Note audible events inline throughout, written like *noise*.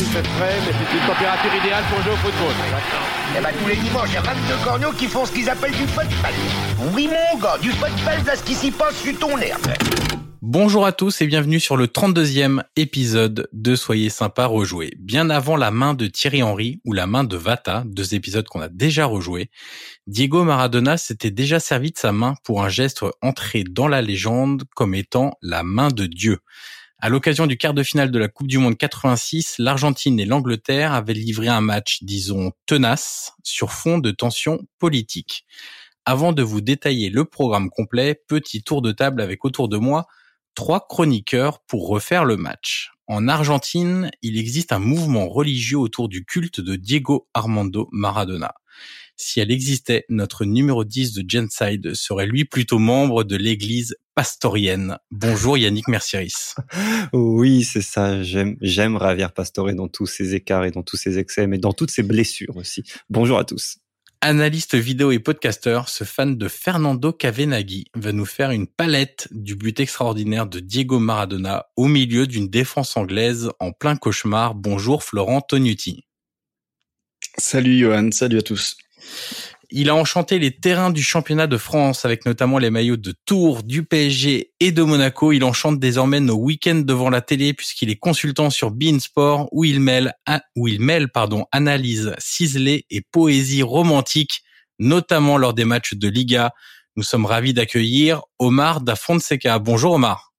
Il fait frais, mais c'est une température idéale pour jouer au football. Eh ben tous les dimanches, il y a 22 corneaux qui font ce qu'ils appellent du football. Oui mon gars, du football, là ce qui s'y passe sur ton herbe. Bonjour à tous et bienvenue sur le 32e épisode de Soyez sympa rejouer. Bien avant la main de Thierry Henry ou la main de Vata, deux épisodes qu'on a déjà rejoués, Diego Maradona s'était déjà servi de sa main pour un geste entré dans la légende comme étant la main de Dieu. À l'occasion du quart de finale de la Coupe du Monde 86, l'Argentine et l'Angleterre avaient livré un match, disons, tenace, sur fond de tensions politiques. Avant de vous détailler le programme complet, petit tour de table avec autour de moi trois chroniqueurs pour refaire le match. En Argentine, il existe un mouvement religieux autour du culte de Diego Armando Maradona. Si elle existait, notre numéro 10 de Genside serait lui plutôt membre de l'église pastorienne. Bonjour Yannick Mercieris. *laughs* Oui, c'est ça. J'aime, j'aime Javier Pastore dans tous ses écarts et dans tous ses excès, mais dans toutes ses blessures aussi. Bonjour à tous. Analyste vidéo et podcasteur, ce fan de Fernando Cavenaghi va nous faire une palette du but extraordinaire de Diego Maradona au milieu d'une défense anglaise en plein cauchemar. Bonjour Florent Tonuti. Salut Johan, salut à tous. Il a enchanté les terrains du championnat de France avec notamment les maillots de Tours, du PSG et de Monaco. Il enchante désormais nos week-ends devant la télé puisqu'il est consultant sur Bein Sport où il mêle, où il mêle pardon, analyse ciselée et poésie romantique, notamment lors des matchs de Liga. Nous sommes ravis d'accueillir Omar da Fonseca. Bonjour Omar.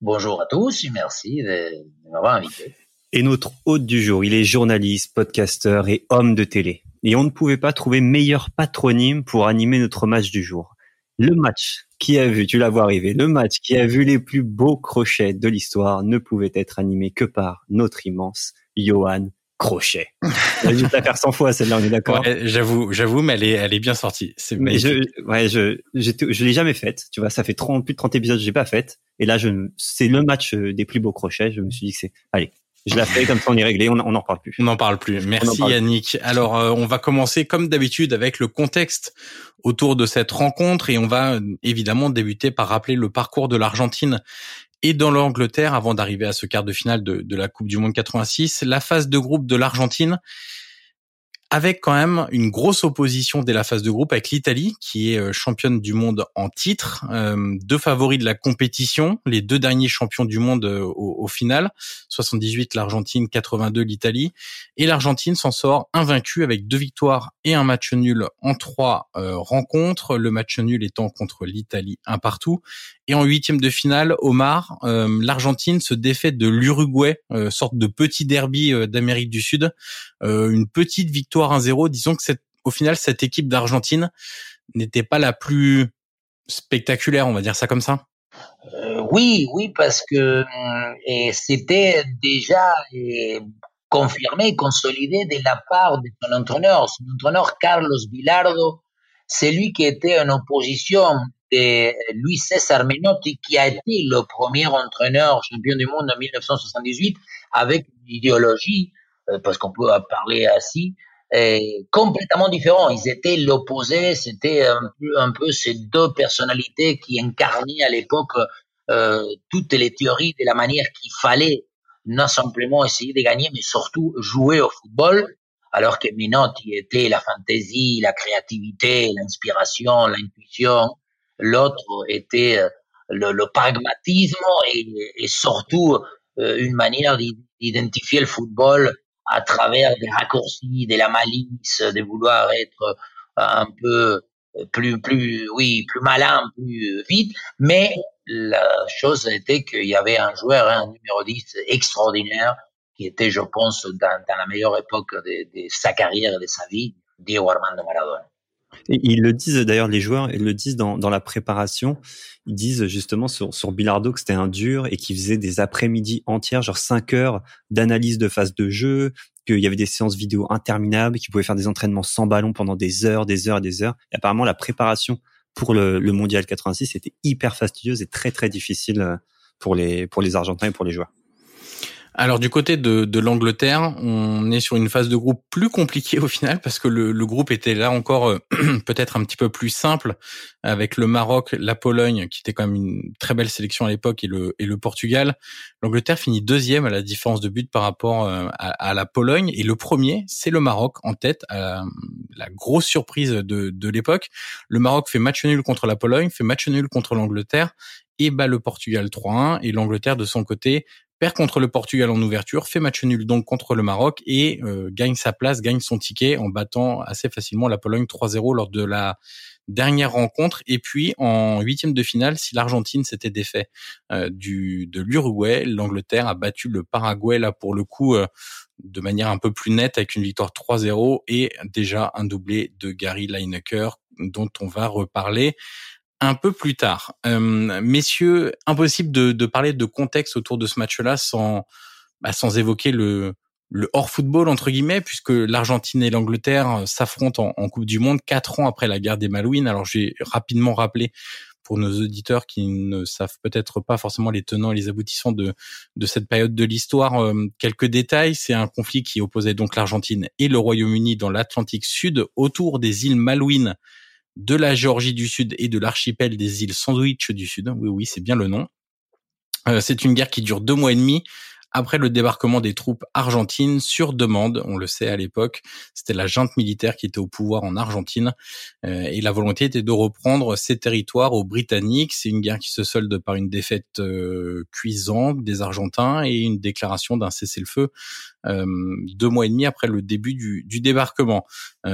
Bonjour à tous et merci de m'avoir invité. Et notre hôte du jour, il est journaliste, podcasteur et homme de télé et on ne pouvait pas trouver meilleur patronyme pour animer notre match du jour. Le match qui a vu, tu l'as vu arriver, le match qui a vu les plus beaux crochets de l'histoire ne pouvait être animé que par notre immense Johan Crochet. *laughs* juste à faire 100 fois celle-là, on est d'accord J'avoue, j'avoue, mais elle est, elle est bien sortie. Mais je, ouais, je, je, je l'ai jamais faite. Tu vois, ça fait 30, plus de 30 épisodes, que j'ai pas faite. Et là, je, c'est le match des plus beaux crochets. Je me suis dit que c'est, allez, je la fais comme ça, on est réglé, on n'en parle plus. On n'en parle plus. Merci Yannick. Alors, euh, on va commencer comme d'habitude avec le contexte autour de cette rencontre et on va euh, évidemment débuter par rappeler le parcours de l'Argentine et dans l'Angleterre avant d'arriver à ce quart de finale de, de la Coupe du Monde 86. La phase de groupe de l'Argentine avec quand même une grosse opposition dès la phase de groupe avec l'Italie, qui est euh, championne du monde en titre, euh, deux favoris de la compétition, les deux derniers champions du monde euh, au, final, 78 l'Argentine, 82 l'Italie, et l'Argentine s'en sort invaincue avec deux victoires et un match nul en trois rencontres, le match nul étant contre l'Italie un partout, et en huitième de finale, Omar, l'Argentine se défait de l'Uruguay, sorte de petit derby d'Amérique du Sud, une petite victoire 1-0. Disons que cette, au final, cette équipe d'Argentine n'était pas la plus spectaculaire, on va dire ça comme ça. Euh, oui, oui, parce que euh, c'était déjà euh, confirmé, consolidé de la part de son entraîneur, son entraîneur Carlos Bilardo, c'est lui qui était en opposition de Luis César Menotti, qui a été le premier entraîneur champion du monde en 1978 avec une idéologie, parce qu'on peut parler ainsi, complètement différents. Ils étaient l'opposé, c'était un peu, ces deux personnalités qui incarnaient à l'époque euh, toutes les théories de la manière qu'il fallait non simplement essayer de gagner, mais surtout jouer au football, alors que Minotti était la fantaisie, la créativité, l'inspiration, l'intuition. L'autre était euh, le, le pragmatisme et, et surtout euh, une manière d'identifier le football à travers des raccourcis, de la malice, de vouloir être euh, un peu plus, plus, oui, plus malin, plus vite. Mais la chose était qu'il y avait un joueur, un numéro 10 extraordinaire, qui était, je pense, dans, dans la meilleure époque de, de, sa carrière et de sa vie, Diego Armando Maradona. Et ils le disent d'ailleurs, les joueurs, ils le disent dans, dans la préparation. Ils disent justement sur, sur Bilardo que c'était un dur et qu'il faisait des après-midi entières, genre 5 heures d'analyse de phase de jeu, qu'il y avait des séances vidéo interminables, qu'il pouvait faire des entraînements sans ballon pendant des heures, des heures et des heures. Et apparemment, la préparation pour le, le mondial 86 était hyper fastidieuse et très très difficile euh, pour les, pour les Argentins et pour les joueurs. Alors du côté de, de l'Angleterre, on est sur une phase de groupe plus compliquée au final parce que le, le groupe était là encore euh, *clears throat* peut-être un petit peu plus simple avec le Maroc, la Pologne qui était quand même une très belle sélection à l'époque et le, et le Portugal. L'Angleterre finit deuxième à la différence de but par rapport euh, à, à la Pologne et le premier c'est le Maroc en tête, à la grosse surprise de, de l'époque. Le Maroc fait match nul contre la Pologne, fait match nul contre l'Angleterre et bat le Portugal 3-1 et l'Angleterre de son côté perd contre le Portugal en ouverture, fait match nul donc contre le Maroc et euh, gagne sa place, gagne son ticket en battant assez facilement la Pologne 3-0 lors de la dernière rencontre. Et puis en huitième de finale, si l'Argentine s'était défait euh, du de l'Uruguay, l'Angleterre a battu le Paraguay là pour le coup euh, de manière un peu plus nette avec une victoire 3-0 et déjà un doublé de Gary Lineker dont on va reparler un peu plus tard. Euh, messieurs, impossible de, de, parler de contexte autour de ce match-là sans, bah, sans évoquer le, le hors football entre guillemets, puisque l'Argentine et l'Angleterre s'affrontent en, Coupe du Monde quatre ans après la guerre des Malouines. Alors j'ai rapidement rappelé pour nos auditeurs qui ne savent peut-être pas forcément les tenants et les aboutissants de, de cette période de l'histoire, euh, quelques détails. C'est un conflit qui opposait donc l'Argentine et le Royaume-Uni dans l'Atlantique Sud autour des îles Malouines de la Géorgie du Sud et de l'archipel des îles Sandwich du Sud. Oui, oui, c'est bien le nom. Euh, c'est une guerre qui dure deux mois et demi après le débarquement des troupes argentines sur demande, on le sait à l'époque, c'était la junte militaire qui était au pouvoir en Argentine euh, et la volonté était de reprendre ces territoires aux Britanniques. C'est une guerre qui se solde par une défaite euh, cuisante des Argentins et une déclaration d'un cessez-le-feu euh, deux mois et demi après le début du, du débarquement.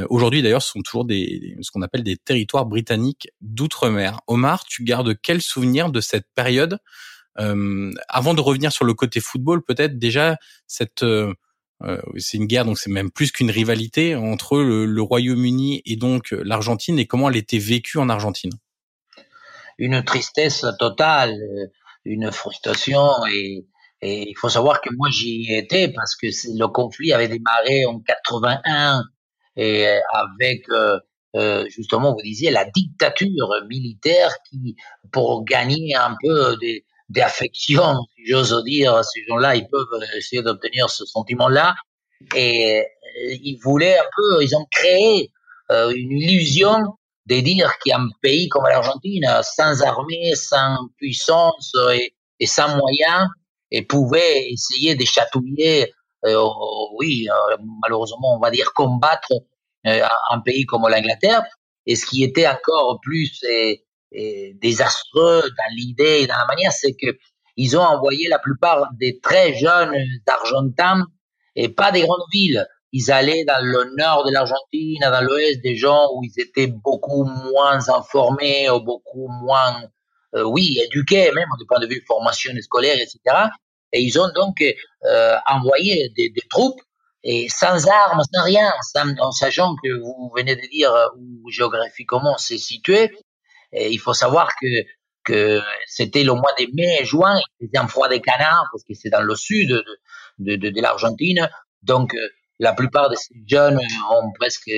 Aujourd'hui d'ailleurs, ce sont toujours des ce qu'on appelle des territoires britanniques d'outre-mer. Omar, tu gardes quel souvenir de cette période euh, avant de revenir sur le côté football, peut-être déjà cette euh, euh, c'est une guerre, donc c'est même plus qu'une rivalité entre le, Royaume-Uni et donc l'Argentine et comment elle était vécue en Argentine. Une tristesse totale, une frustration et, il faut savoir que moi j'y étais parce que le conflit avait démarré en 81 et avec euh, justement vous disiez la dictature militaire qui pour gagner un peu des, d'affection, si j'ose dire, ces gens-là, ils peuvent essayer d'obtenir ce sentiment-là. Et euh, ils voulaient un peu, ils ont créé euh, une illusion de dire qu'un pays comme l'Argentine, sans armée, sans puissance et, sans moyens, et pouvait essayer de chatouiller, euh, oui, malheureusement, on va dire combattre un pays comme l'Angleterre. Et ce qui était encore plus désastreux dans l'idée et dans la manière, c'est que ils ont envoyé la plupart des très jeunes Argentins et pas des grandes villes. Ils allaient dans le nord de l'Argentine, dans l'ouest, des gens où ils étaient beaucoup moins informés ou beaucoup moins, euh, oui, éduqués même du point de vue formation scolaire, etc. Et ils ont donc euh, envoyé des, des, troupes et sans armes, sans rien, en sachant que vous venez de dire où géographiquement c'est situé, et il faut savoir que que c'était le mois de mai et juin, c'était un froid des canards parce que c'est dans le sud de, de, de, l'Argentine. Donc, euh, la plupart de ces jeunes ont presque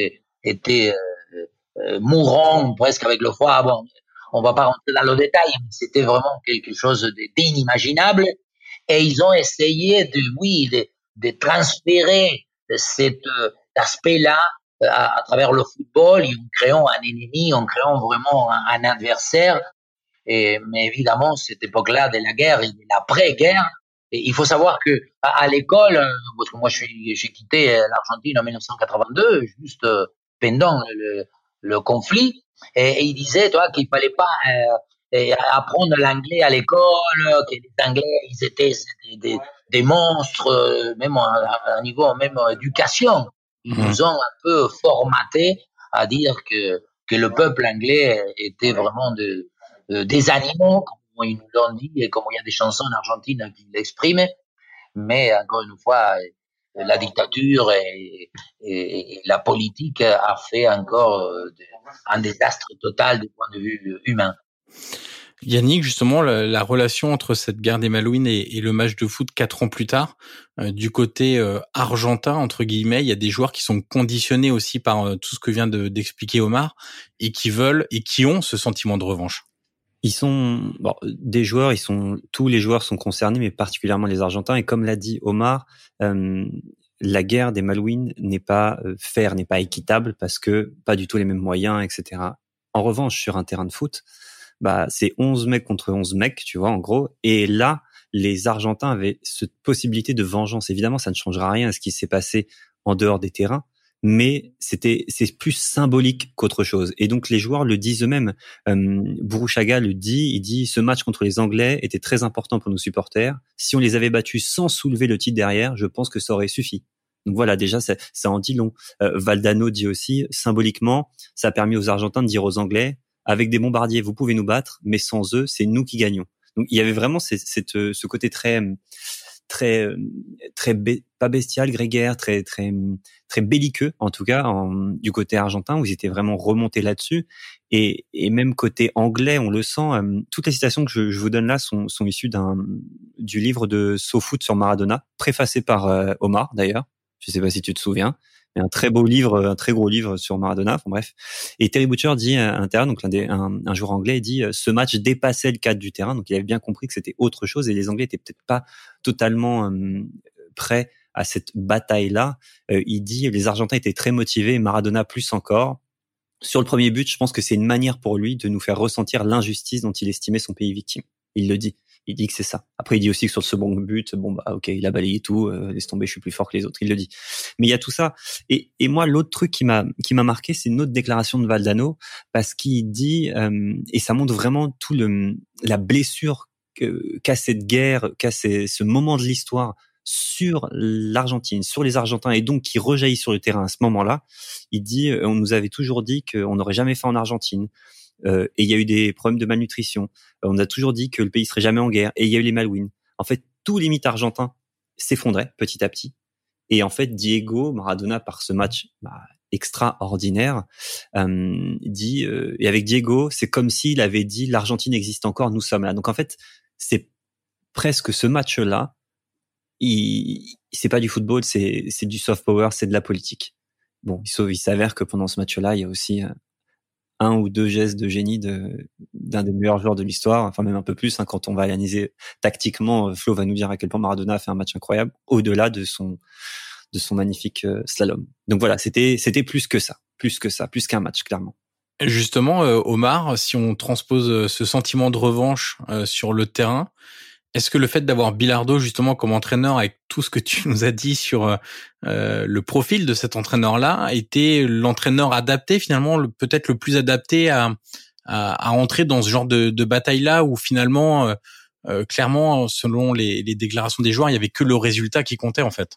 été euh, euh, mourants, presque avec le froid. Bon, on va pas rentrer dans le détail, mais c'était vraiment quelque chose d'inimaginable. Et ils ont essayé de, oui, de, de transférer cet aspect-là à, travers le football, en créant un ennemi, en créant vraiment un, adversaire. Et, mais évidemment, cette époque-là de la guerre et de l'après-guerre, il faut savoir que à, l'école, parce que moi j'ai quitté l'Argentine en 1982, juste euh, pendant le, conflit, et, il disait toi qu'il fallait pas euh, apprendre l'anglais à l'école, que les Anglais ils étaient des, des, monstres, euh, même à, un niveau même éducation. Ils nous ont un peu formaté à dire que, que le peuple anglais était vraiment de, euh, des animaux, comme ils nous l'ont dit, et comme il y a des chansons en Argentine qui l'expriment. Mais encore une fois, la dictature et, et, la politique a fait encore euh, un désastre total du point de vue humain. Yannick, justement, la, relation entre cette guerre des Malouines et, le match de foot quatre ans plus tard, euh, du côté euh, argentin entre guillemets, il y a des joueurs qui sont conditionnés aussi par euh, tout ce que vient d'expliquer Omar et qui veulent et qui ont ce sentiment de revanche. Ils sont bon, des joueurs, ils sont tous les joueurs sont concernés, mais particulièrement les Argentins. Et comme l'a dit Omar, euh, la guerre des Malouines n'est pas fair, n'est pas équitable parce que pas du tout les mêmes moyens, etc. En revanche, sur un terrain de foot, bah c'est 11 mecs contre 11 mecs, tu vois, en gros. Et là, les Argentins avaient cette possibilité de vengeance. Évidemment, ça ne changera rien à ce qui s'est passé en dehors des terrains, mais c'était c'est plus symbolique qu'autre chose. Et donc les joueurs le disent eux-mêmes. Euh, le dit, il dit ce match contre les Anglais était très important pour nos supporters. Si on les avait battus sans soulever le titre derrière, je pense que ça aurait suffi. Donc voilà, déjà ça, ça en dit long. Euh, Valdano dit aussi symboliquement, ça a permis aux Argentins de dire aux Anglais avec des bombardiers, vous pouvez nous battre, mais sans eux, c'est nous qui gagnons. Donc il y avait vraiment cette, ce côté très très très pas bestial, grégaire, très très très belliqueux en tout cas du côté argentin où ils étaient vraiment remontés là-dessus et, même côté anglais on le sent. toutes les citations que je, vous donne là sont, issues du livre de SoFoot sur Maradona, préfacé par euh, Omar d'ailleurs. Je sais pas si tu te souviens un très beau livre, un très gros livre sur Maradona. Enfin bref. Et Terry Butcher dit un terrain, donc l'un des, un, un, joueur anglais, dit euh, ce match dépassait le cadre du terrain. Donc il avait bien compris que c'était autre chose et les Anglais étaient peut-être pas totalement euh, prêts à cette bataille-là. Euh, il dit les Argentins étaient très motivés, Maradona plus encore. Sur le premier but, je pense que c'est une manière pour lui de nous faire ressentir l'injustice dont il estimait son pays victime. Il le dit il dit que c'est ça. Après, il dit aussi que sur le second but, bon bah ok, il a balayé tout, euh, laisse tomber, je suis plus fort que les autres. Il le dit. Mais il y a tout ça. Et, et moi, l'autre truc qui m'a qui m'a marqué, c'est une autre déclaration de Valdano parce qu'il dit euh, et ça montre vraiment tout le la blessure qu'a cette guerre, qu'a ce moment de l'histoire sur l'Argentine, sur les Argentins, et donc qui rejaillit sur le terrain à ce moment-là. Il dit, euh, on nous avait toujours dit qu'on n'aurait jamais fait en Argentine. Euh, et il y a eu des problèmes de malnutrition. Euh, on a toujours dit que le pays serait jamais en guerre, et il y a eu les Malouines. En fait, tous les mythes argentins s'effondraient petit à petit. Et en fait, Diego Maradona, par ce match bah, extraordinaire, euh, dit euh, et avec Diego, c'est comme s'il avait dit l'Argentine existe encore, nous sommes là. Donc en fait, c'est presque ce match-là. Il, c'est pas du football, c'est c'est du soft power, c'est de la politique. Bon, il, s'avère que pendant ce match-là, il y a aussi un ou deux gestes de génie de d'un des meilleurs joueurs de l'histoire, enfin même un peu plus hein, quand on va analyser tactiquement. Euh, Flo va nous dire à quel point Maradona a fait un match incroyable, au-delà de son de son magnifique euh, slalom. Donc voilà, c'était c'était plus que ça, plus que ça, plus qu'un match clairement. Justement, euh, Omar, si on transpose ce sentiment de revanche sur le terrain, est-ce que le fait d'avoir Bilardo justement comme entraîneur, avec tout ce que tu nous as dit sur euh, le profil de cet entraîneur-là, était l'entraîneur adapté finalement, peut-être le plus adapté à, à, entrer dans ce genre de, de bataille-là, où finalement, euh, euh, clairement, selon les, les, déclarations des joueurs, il y avait que le résultat qui comptait en fait?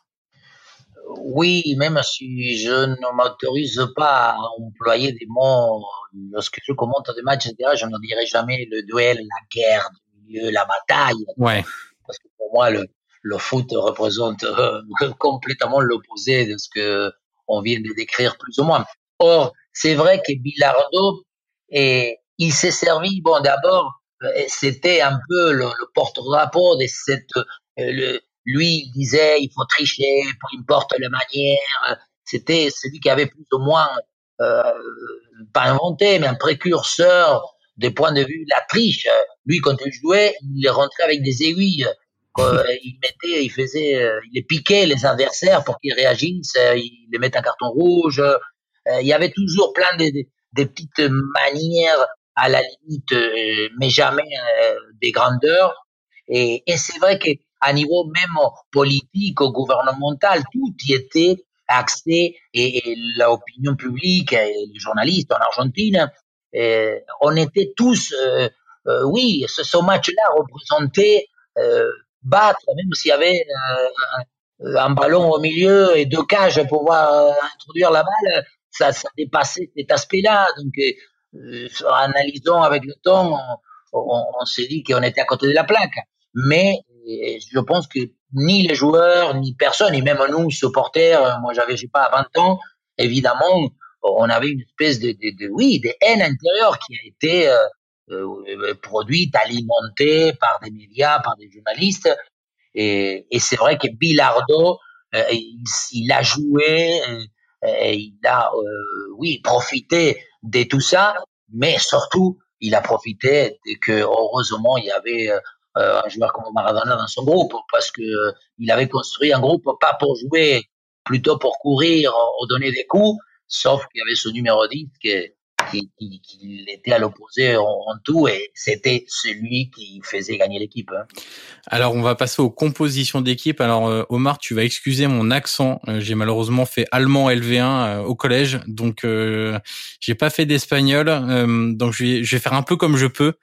Oui, même si je ne m'autorise pas à employer des mots lorsque je commente des matchs, je ne dirai jamais le duel, la guerre, la bataille. Ouais. Parce que pour moi, le, le foot représente euh, *laughs* complètement l'opposé de ce que on vient de décrire plus ou moins. Or, c'est vrai que Bilardo, et il s'est servi, bon, d'abord, euh, c'était un peu le, porte-drapeau de cette, euh, le, lui, il disait, il faut tricher, peu importe la manière. C'était celui qui avait plus ou moins, euh, pas inventé, mais un précurseur des points de vue la triche. Lui, quand il jouait, il rentrait avec des aiguilles. il mettait, il faisait, euh, il piquait les adversaires pour qu'ils réagissent. Euh, il les mettait un carton rouge. Euh, il y avait toujours plein de, de, petites manières à la limite, mais jamais des grandeurs. Et, et c'est vrai qu'à niveau même politique ou gouvernemental, tout y était axé et, et l'opinion publique et les journalistes en Argentine on était tous, euh, euh, oui, ce, match-là représentait euh, battre, même s'il y avait un, ballon au milieu et deux cages pour pouvoir introduire la balle, ça, dépassait cet aspect-là. Donc, analysant avec le temps, on, on, s'est dit qu'on était à côté de la plaque. Mais je pense que ni les joueurs, ni personne, et même nous, supporters, moi j'avais, je sais pas, 20 ans, évidemment, on avait une espèce de, de, de, oui, de haine intérieure qui a été euh, euh, produite, alimentée par des médias, par des journalistes. Et, et c'est vrai que Bilardo, euh, il, il, a joué, il a, oui, profité de tout ça, mais surtout, il a profité que heureusement il y avait euh, un joueur comme Maradona dans son groupe parce que il avait construit un groupe pas pour jouer, plutôt pour courir ou donner des coups, sauf qu'il y avait ce numéro 10 qui qu'il était à l'opposé en, tout et c'était celui qui faisait gagner l'équipe. Hein. Alors on va passer aux compositions d'équipe. Alors euh, Omar, tu vas excuser mon accent. Euh, j'ai malheureusement fait allemand LV1 euh, au collège, donc euh, j'ai pas fait d'espagnol. donc je vais, je vais faire un peu comme je peux.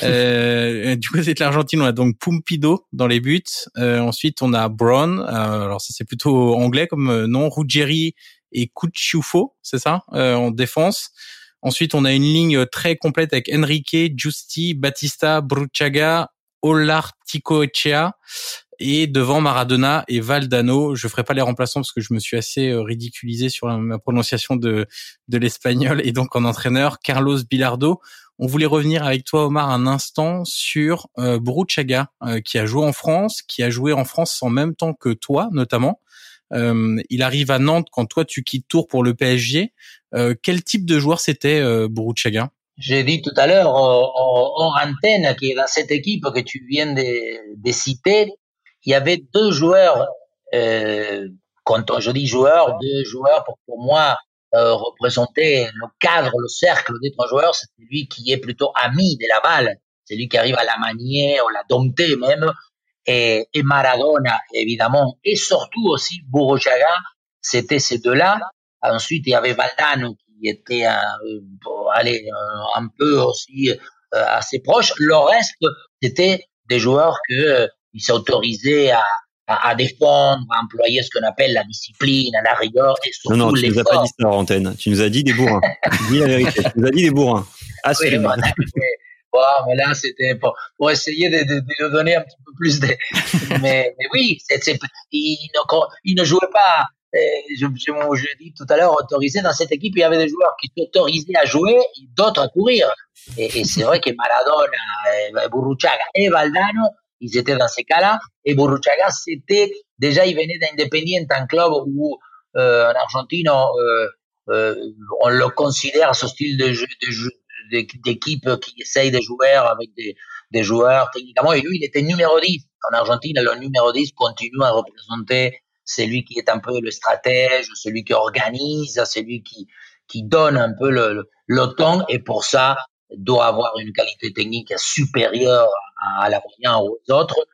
*laughs* du côté de l'Argentine, on a donc Pumpido dans les buts. ensuite on a Brown. alors ça c'est plutôt anglais comme nom. Ruggieri et Cucciufo, c'est ça, en défense. Ensuite, on a une ligne très complète avec Enrique, Giusti, Batista, Bruchaga, Olarticoechea et devant Maradona et Valdano. Je ferai pas les remplaçants parce que je me suis assez euh, ridiculisé sur ma prononciation de, de l'espagnol et donc en entraîneur Carlos Bilardo. On voulait revenir avec toi Omar un instant sur euh, Bruchaga euh, qui a joué en France, qui a joué en France en même temps que toi notamment. Euh, il arrive à Nantes quand toi tu quittes Tours pour le PSG. Euh, quel type de joueur c'était euh, J'ai dit tout à l'heure en antenne que dans cette équipe que tu viens de, citer, il y avait deux joueurs. Euh, quand je dis joueurs, deux joueurs pour, moi euh, représenter le cadre, le cercle des trois joueurs. C'est lui qui est plutôt ami de la balle. C'est lui qui arrive à la manier, ou la dompter même, et, et, Maradona, évidemment, et surtout aussi Burruchaga, c'était ces deux-là. Ensuite, il y avait Valdano qui était un, allez, un, peu aussi euh, assez proche. Le reste, c'était des joueurs que euh, ils s'autorisaient à, à, à, défendre, à employer ce qu'on appelle la discipline, à la rigueur et surtout Non, non, tu nous as pas dit ça en antenne. Tu nous as dit des bourrins. *laughs* dis la vérité. Tu nous as dit des bourrins. Assume. Oui, *laughs* mais là, c'était pour, pour essayer de, de, de, donner un petit peu plus de. *laughs* mais, mais oui, c'est, il, il, ne jouait pas. Euh, je, je, je dis tout à l'heure, autorisé dans cette équipe, il y avait des joueurs qui s'autorisaient à jouer et d'autres à courir. Et, et c'est vrai que Maradona, Burruchaga et Valdano, ils étaient dans ces cas-là. Et Burruchaga, c'était déjà, il venait d'Independiente, un club où euh, en Argentine, euh, euh, on le considère ce style de jeu, de jeu d'équipes qui essayent de jouer avec des, des joueurs techniquement. Et lui, il était numéro 10. En Argentine, le numéro 10 continue à représenter celui qui est un peu le stratège, celui qui organise, celui qui, qui donne un peu le, le, ton. Et pour ça, doit avoir une qualité technique supérieure à, la moyenne aux autres.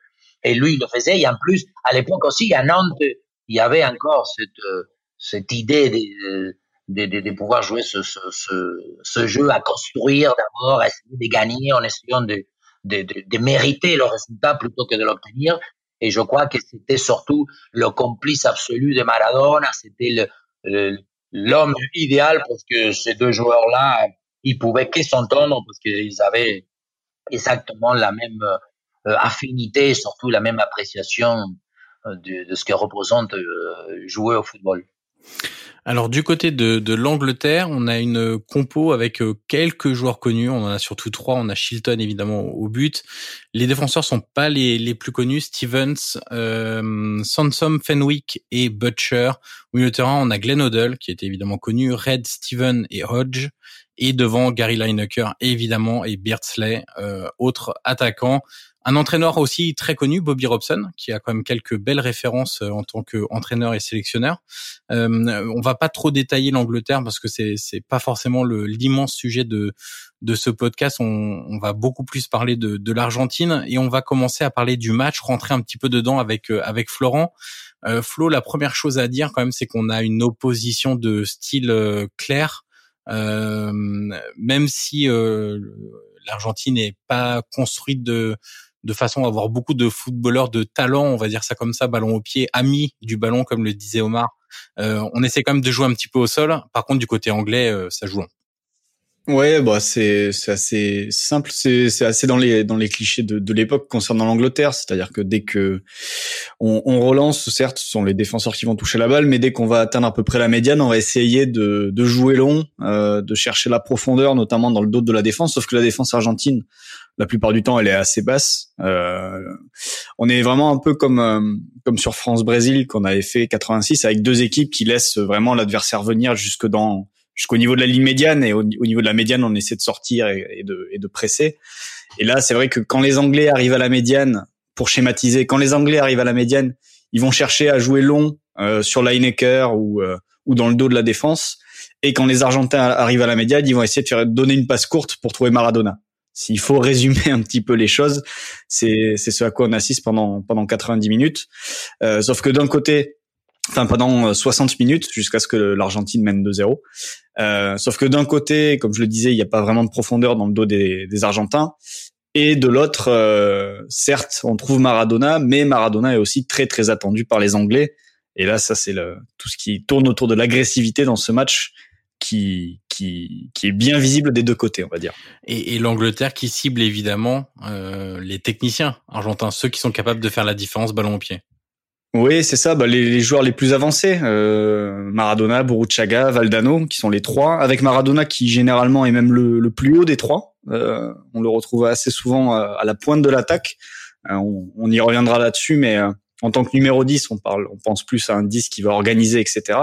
Et lui, il le faisait. Et en plus, à l'époque aussi, à Nantes, il y avait encore cette, cette idée de, de, pouvoir jouer ce, jeu, à construire d'abord, à essayer de gagner en essayant de, mériter le résultat plutôt que de l'obtenir. Et je crois que c'était surtout le complice absolu de Maradona, c'était l'homme idéal parce que ces deux joueurs-là, ils pouvaient que s'entendre parce qu'ils avaient exactement la même euh, affinité, surtout la même appréciation euh, de, de ce que représente euh, jouer au football. Alors du côté de, de l'Angleterre, on a une compo avec euh, quelques joueurs connus. On en a surtout trois. On a Shilton évidemment au but. Les défenseurs sont pas les, les plus connus. Stevens, euh, Sansom, Fenwick et Butcher. Au milieu terrain, on a Glenn Odell qui était évidemment connu, Red, Steven et Hodge. Et devant Gary Lineker évidemment et Beardsley, euh, autre attaquant. Un entraîneur aussi très connu, Bobby Robson, qui a quand même quelques belles références euh, en tant qu'entraîneur et sélectionneur. Euh, on va pas trop détailler l'Angleterre parce que c'est c'est pas forcément l'immense sujet de de ce podcast. On, on va beaucoup plus parler de, de l'Argentine et on va commencer à parler du match, rentrer un petit peu dedans avec euh, avec Florent. Euh, Flo, la première chose à dire quand même, c'est qu'on a une opposition de style euh, clair. Euh, même si l'Argentine n'est pas construite de de façon à avoir beaucoup de footballeurs de talent, on va dire ça comme ça, ballon au pied, amis du ballon, comme le disait Omar. Euh, on essaie quand même de jouer un petit peu au sol. Par contre, du côté anglais, euh, ça joue. Ouais, bah c'est c'est assez simple, c'est c'est assez dans les dans les clichés de, de l'époque concernant l'Angleterre, c'est-à-dire que dès que on, on, relance, certes, ce sont les défenseurs qui vont toucher la balle, mais dès qu'on va atteindre à peu près la médiane, on va essayer de de jouer long, euh, de chercher la profondeur, notamment dans le dos de la défense. Sauf que la défense argentine, la plupart du temps, elle est assez basse. Euh, on est vraiment un peu comme euh, comme sur France Brésil qu'on avait fait 86 avec deux équipes qui laissent vraiment l'adversaire venir jusque dans jusqu'au niveau de la ligne médiane et au, niveau de la médiane, on essaie de sortir et, de, et de presser. Et là, c'est vrai que quand les Anglais arrivent à la médiane, pour schématiser, quand les Anglais arrivent à la médiane, ils vont chercher à jouer long euh, sur Lineker ou euh, ou dans le dos de la défense. Et quand les Argentins arrivent à la médiane, ils vont essayer de faire donner une passe courte pour trouver Maradona. S'il faut *laughs* résumer un petit peu les choses, c'est ce à quoi on assiste pendant pendant 90 minutes. Euh, sauf que d'un côté, enfin pendant 60 minutes jusqu'à ce que l'Argentine mène 2-0. Euh, sauf que d'un côté, comme je le disais, il n'y a pas vraiment de profondeur dans le dos des, des Argentins. Et de l'autre, euh, certes, on trouve Maradona, mais Maradona est aussi très très attendu par les Anglais. Et là, ça c'est tout ce qui tourne autour de l'agressivité dans ce match qui qui qui est bien visible des deux côtés, on va dire. Et, et l'Angleterre qui cible évidemment euh, les techniciens argentins, ceux qui sont capables de faire la différence ballon au pied. Oui, c'est ça. Bah, les, les, joueurs les plus avancés, euh, Maradona, Burruchaga, Valdano, qui sont les trois. Avec Maradona qui généralement est même le, le plus haut des trois. Euh, on le retrouve assez souvent euh, à, la pointe de l'attaque. Euh, on, on, y reviendra là-dessus, mais euh, en tant que numéro 10, on parle, on pense plus à un 10 qui va organiser, etc.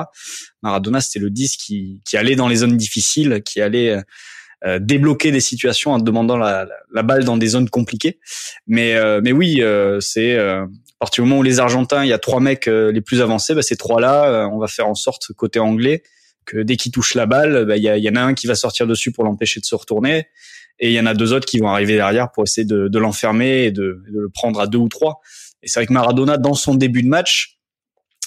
Maradona, c'était le 10 qui, qui allait dans les zones difficiles, qui allait débloquer des situations en demandant la, la, balle dans des zones compliquées. Mais, mais oui, c'est à partir du moment où les Argentins, il y a trois mecs euh, les plus avancés, bah, ces trois-là, euh, on va faire en sorte côté anglais que dès qu'ils touchent la balle, bah, il y, y, en a un qui va sortir dessus pour l'empêcher de se retourner, et il y en a deux autres qui vont arriver derrière pour essayer de, de l'enfermer et de, de, le prendre à deux ou trois. Et c'est vrai que Maradona, dans son début de match,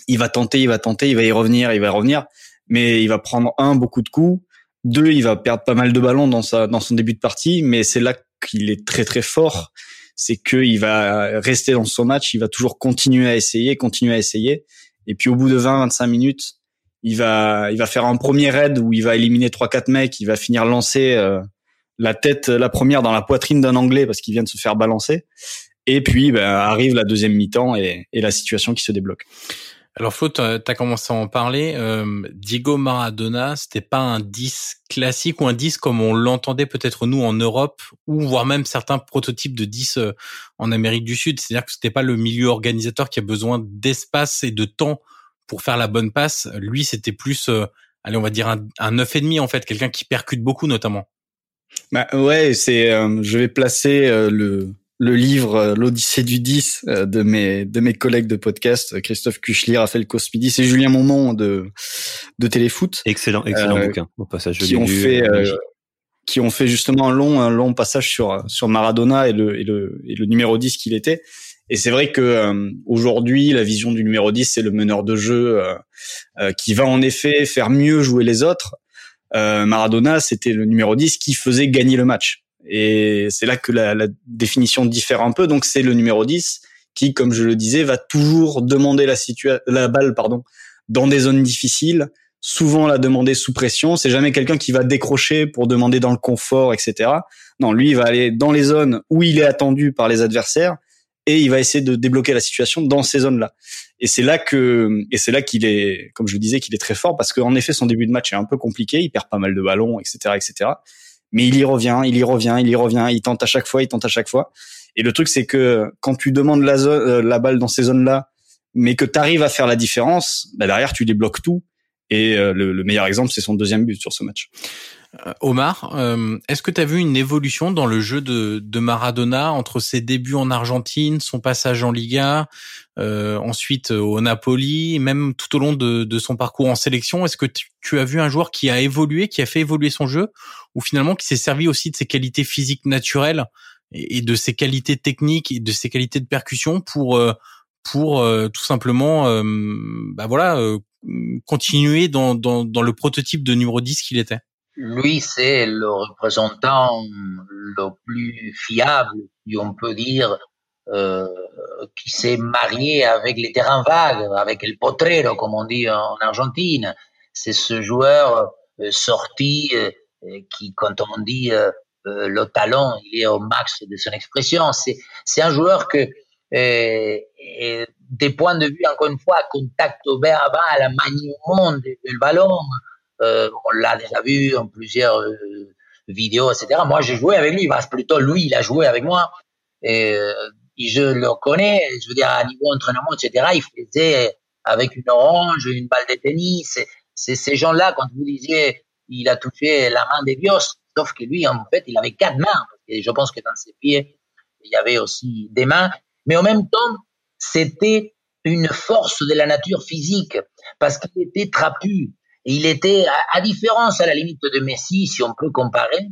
il va tenter, il va tenter, il va y revenir, il va y revenir, mais il va prendre un beaucoup de coups, deux, il va perdre pas mal de ballons dans sa dans son début de partie, mais c'est là qu'il est très très fort c'est qu'il va rester dans son match, il va toujours continuer à essayer, continuer à essayer. Et puis au bout de 20-25 minutes, il va, il va faire un premier raid où il va éliminer trois quatre mecs, il va finir lancer euh, la tête, la première dans la poitrine d'un Anglais parce qu'il vient de se faire balancer. Et puis ben, arrive la deuxième mi-temps et, et la situation qui se débloque. Alors Flo, tu as commencé à en parler. Euh, Diego Maradona, c'était pas un 10 classique ou un 10 comme on l'entendait peut-être nous en Europe ou voire même certains prototypes de 10 euh, en Amérique du Sud. C'est-à-dire que c'était pas le milieu organisateur qui a besoin d'espace et de temps pour faire la bonne passe. Lui, c'était plus, euh, allez, on va dire un, un 9,5 en fait, quelqu'un qui percute beaucoup notamment. Bah ouais, c'est, euh, je vais placer le le livre euh, L'Odyssée du 10 euh, de mes de mes collègues de podcast Christophe Kuchli, Raphaël Cosmidis et Julien Momont de de Téléfoot. Excellent, excellent euh, bouquin. Au passage, qui ont fait qui ont fait justement un long un long passage sur sur Maradona et le et le et le numéro 10 qu'il était. Et c'est vrai que aujourd'hui, la vision du numéro 10, c'est le meneur de jeu qui va en effet faire mieux jouer les autres. Maradona, c'était le numéro 10 qui faisait gagner le match. Et c'est là que la, la, définition diffère un peu. Donc c'est le numéro 10 qui, comme je le disais, va toujours demander la, la balle pardon, dans des zones difficiles, souvent la demander sous pression. C'est jamais quelqu'un qui va décrocher pour demander dans le confort, etc. Non, lui, il va aller dans les zones où il est attendu par les adversaires et il va essayer de débloquer la situation dans ces zones-là. Et c'est là que, et c'est là qu'il est, comme je le disais, qu'il est très fort parce qu'en effet, son début de match est un peu compliqué. Il perd pas mal de ballons, etc., etc mais il y revient, il y revient, il y revient, il tente à chaque fois, il tente à chaque fois. Et le truc, c'est que quand tu demandes la, zone, euh, la balle dans ces zones-là, mais que tu arrives à faire la différence, bah derrière, tu débloques tout. Et euh, le, le, meilleur exemple, c'est son deuxième but sur ce match. Euh, Omar, euh, est-ce que tu as vu une évolution dans le jeu de, Maradona entre ses débuts en Argentine, son passage en Liga, euh, ensuite au Napoli, même tout au long de, son parcours en sélection? Est-ce que tu, as vu un joueur qui a évolué, qui a fait évoluer son jeu, ou finalement qui s'est servi aussi de ses qualités physiques naturelles et, de ses qualités techniques et de ses qualités de percussion pour pour tout simplement bah voilà continuer dans, dans, dans le prototype de numéro 10 qu'il était? Lui, c'est le représentant le plus fiable, si on peut dire, euh, qui s'est marié avec les terrains vagues, avec le potrero, comme on dit en Argentine. C'est ce joueur euh, sorti euh, qui, quand on dit euh, euh, le talent, il est au max de son expression. C'est, un joueur que, des points de vue, encore une fois, contact au bas, la maniement du ballon, euh, on l'a déjà vu en plusieurs euh, vidéos, etc. Moi, j'ai joué avec lui. Bah, plutôt lui, il a joué avec moi. Et, euh, je le connais. Je veux dire, à niveau entraînement, etc. Il faisait avec une orange, une balle de tennis. C'est ces gens-là, quand vous disiez il a touché la main de Dios, sauf que lui, en fait, il avait quatre mains. Et je pense que dans ses pieds, il y avait aussi des mains. Mais en même temps, c'était une force de la nature physique, parce qu'il était trapu. Il était, à, différence à la limite de Messi, si on peut comparer,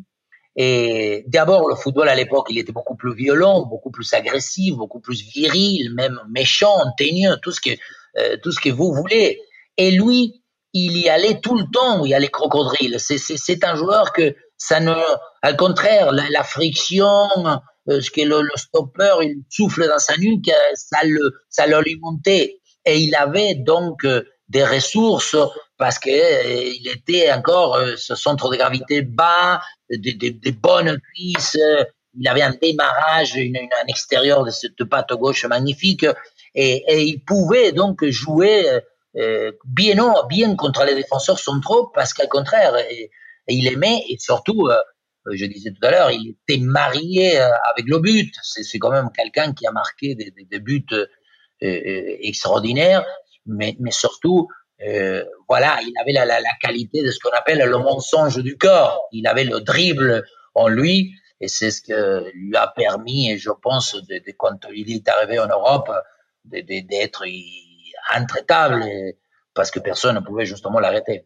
et d'abord, le football à l'époque, il était beaucoup plus violent, beaucoup plus agressif, beaucoup plus viril, même méchant, teigneux, tout ce que, euh, tout ce que vous voulez. Et lui, il y allait tout le temps où il y a les crocodiles. C'est un joueur que ça ne, au contraire, la, friction, euh, ce que le, le, stopper, il souffle dans sa nuque, ça le, ça l'alimentait. Et il avait donc euh, des ressources parce que euh, il était encore euh, ce centre de gravité bas, des, bonnes cuisses, il avait un démarrage, un extérieur de cette patte gauche magnifique, et, il pouvait donc jouer euh, bien bien contre les défenseurs centraux, parce qu'au contraire, il aimait, et surtout, euh, je disais tout à l'heure, il était marié avec le but. C'est quand même quelqu'un qui a marqué des, buts extraordinaires, mais surtout, euh, voilà, il avait la, la, la qualité de ce qu'on appelle le mensonge du corps. Il avait le dribble en lui, et c'est ce que lui a permis, et je pense, de, de, quand il est arrivé en Europe, d'être intraitable, parce que personne ne pouvait justement l'arrêter.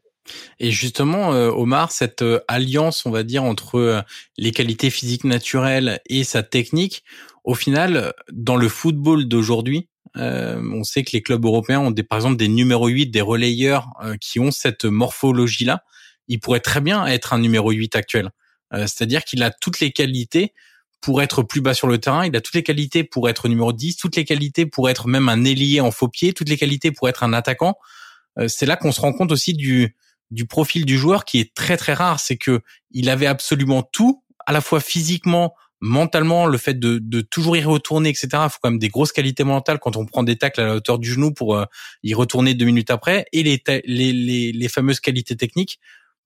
Et justement, euh, Omar, cette euh, alliance, on va dire, entre les qualités physiques naturelles et sa technique, au final, dans le football d'aujourd'hui, euh, on sait que les clubs européens ont des, par exemple des numéros 8, des relayeurs euh, qui ont cette morphologie-là. Il pourrait très bien être un numéro 8 actuel. Euh, c'est-à-dire qu'il a toutes les qualités pour être plus bas sur le terrain, il a toutes les qualités pour être numéro 10, toutes les qualités pour être même un ailier en faux pied, toutes les qualités pour être un attaquant. c'est là qu'on se rend compte aussi du, du profil du joueur qui est très très rare, c'est que il avait absolument tout, à la fois physiquement, mentalement, le fait de, de toujours y retourner, etc. Il faut quand même des grosses qualités mentales quand on prend des tacles à la hauteur du genou pour euh, y retourner deux minutes après, et les, les, les, les, fameuses qualités techniques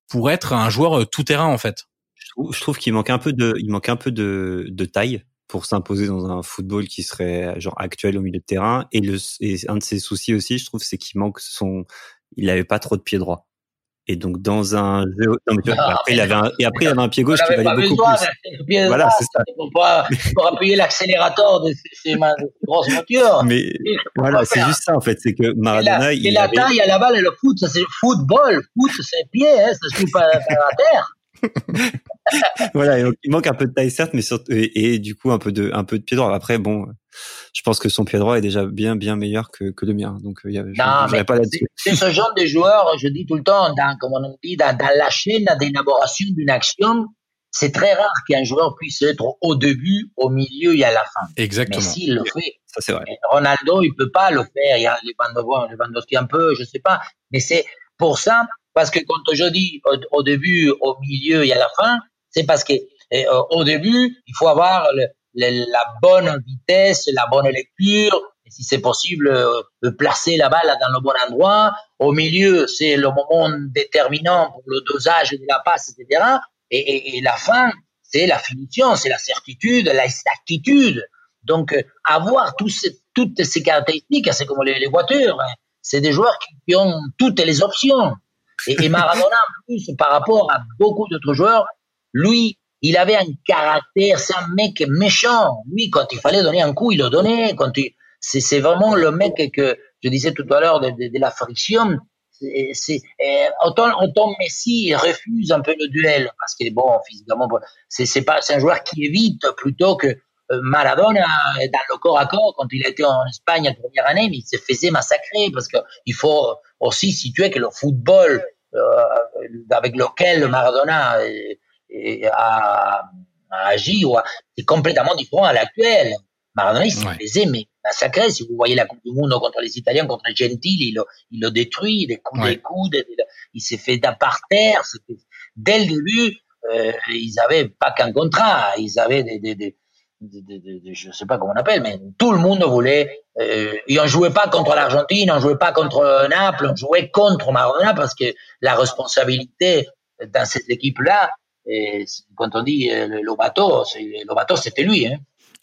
pour être un joueur euh, tout terrain en fait. Je trouve, qu'il manque un peu de, il manque un peu de, de taille pour s'imposer dans un football qui serait genre actuel au milieu de terrain. Et, le, et un de ses soucis aussi, je trouve, c'est qu'il manque son, il avait pas trop de pieds droits. Et donc dans un jeu, non, mais tu vois, après il avait un, et après il avait un pied gauche qui valait beaucoup plus. Voilà, c'est ça. Pour, pour appuyer l'accélérateur de ces, grosses voitures. Mais voilà, c'est juste ça en fait, c'est que Maradona. Et la, il la taille à la balle et le foot, ça c'est football, foot c'est pied, hein, ça se joue pas à la terre. *laughs* voilà, il manque un peu de taille certes, mais surtout, et, et, du coup un peu de un peu de pied droit. Après bon, je pense que son pied droit est déjà bien bien meilleur que, que le mien. Donc il y avait, non, pas C'est ce genre de joueur, je dis tout le temps, dans, comme on dit, dans, dans la chaîne d'élaboration d'une action, c'est très rare qu'un joueur puisse être au début, au milieu et à la fin. Exactement. Mais s'il le fait, ça c'est vrai. Ronaldo, il peut pas le faire. Il y a les Lewandowski un peu, je sais pas. Mais c'est pour ça parce que quand je dis au, début, au milieu et à la fin, c'est parce que euh, au début, il faut avoir le, la bonne vitesse, la bonne lecture, et si c'est possible, euh, placer la balle dans le bon endroit. Au milieu, c'est le moment déterminant pour le dosage de la passe, etc. Et, et, et la fin, c'est la finition, c'est la certitude, la exactitude. Donc, euh, avoir toutes ces caractéristiques, c'est comme les, voitures. Hein. C'est des joueurs qui, ont toutes les options. Et, Maradona, en plus, par rapport à beaucoup d'autres joueurs, lui, il avait un caractère, c'est un mec méchant. Lui, quand il fallait donner un coup, il le donnait. Quand c'est, c'est vraiment le mec que je disais tout à l'heure de, de, la friction. C'est, autant, autant Messi refuse un peu le duel parce que bon, physiquement, c'est, pas, c'est un joueur qui évite plutôt que euh, Maradona dans le corps à corps quand il était en Espagne la première année, mais il se faisait massacrer parce que il faut aussi situer que le football euh, avec lequel Maradona a, a agi est complètement différent à l'actuel. Maradona, il se faisait mais massacrer. Si vous voyez la Coupe du Monde contre les Italiens, contre Gentili, il, il le détruit, des coups, des coups, il s'est fait par terre. Dès le début, euh, ils avaient pas qu'un contrat, ils avaient des, des, des de, de, de, je sais pas comment on appelle, mais tout le monde voulait. Euh, et on jouait pas contre l'Argentine, on jouait pas contre Naples, on jouait contre Maradona parce que la responsabilité dans cette équipe-là, quand on dit bateau, le bateau c'était lui. Hein.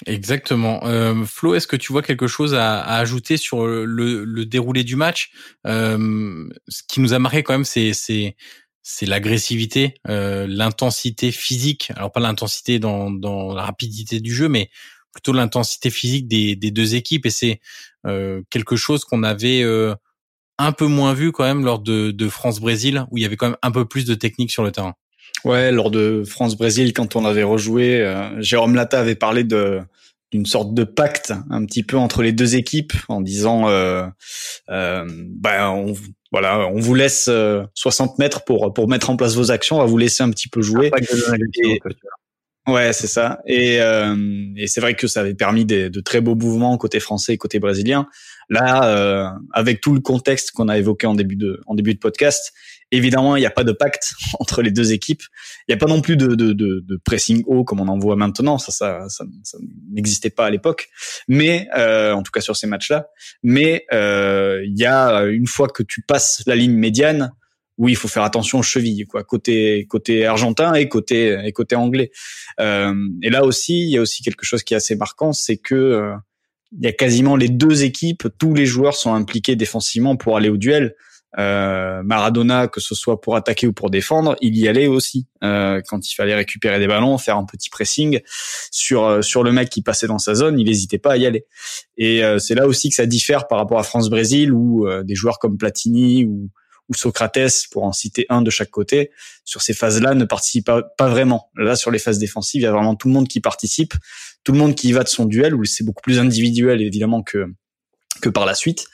Exactement. Euh, Flo, est-ce que tu vois quelque chose à, à ajouter sur le, le, déroulé du match? Euh, Ce qui nous a marqué quand même, c'est c'est l'agressivité, euh, l'intensité physique. Alors pas l'intensité dans, dans la rapidité du jeu, mais plutôt l'intensité physique des, des deux équipes. Et c'est euh, quelque chose qu'on avait euh, un peu moins vu quand même lors de, de France-Brésil, où il y avait quand même un peu plus de technique sur le terrain. Ouais, lors de France-Brésil, quand on avait rejoué, euh, Jérôme Lata avait parlé de d'une sorte de pacte un petit peu entre les deux équipes en disant euh, euh, ben on, voilà on vous laisse 60 mètres pour pour mettre en place vos actions on va vous laisser un petit peu jouer Ouais, c'est ça. Et, euh, et c'est vrai que ça avait permis de, de, très beaux mouvements côté français et côté brésilien. Là, euh, avec tout le contexte qu'on a évoqué en début de en début de podcast, évidemment, il n'y a pas de pacte *laughs* entre les deux équipes. Il n'y a pas non plus de, de, de, de, pressing haut comme on en voit maintenant. Ça, ça, ça, n'existait pas à l'époque. Mais euh, en tout cas sur ces matchs-là. Mais euh, il y a une fois que tu passes la ligne médiane oui, il faut faire attention aux chevilles, quoi, côté côté argentin et côté et côté anglais. Euh, et là aussi, il y a aussi quelque chose qui est assez marquant, c'est que euh, il y a quasiment les deux équipes, tous les joueurs sont impliqués défensivement pour aller au duel. Euh, Maradona, que ce soit pour attaquer ou pour défendre, il y allait aussi euh, quand il fallait récupérer des ballons, faire un petit pressing sur euh, sur le mec qui passait dans sa zone, il n'hésitait pas à y aller. Et euh, c'est là aussi que ça diffère par rapport à France-Brésil où des joueurs comme Platini ou ou Socrates, pour en citer un de chaque côté, sur ces phases-là ne participent pas, vraiment. Là, sur les phases défensives, il y a vraiment tout le monde qui participe, tout le monde qui y va de son duel, où c'est beaucoup plus individuel évidemment que que par la suite.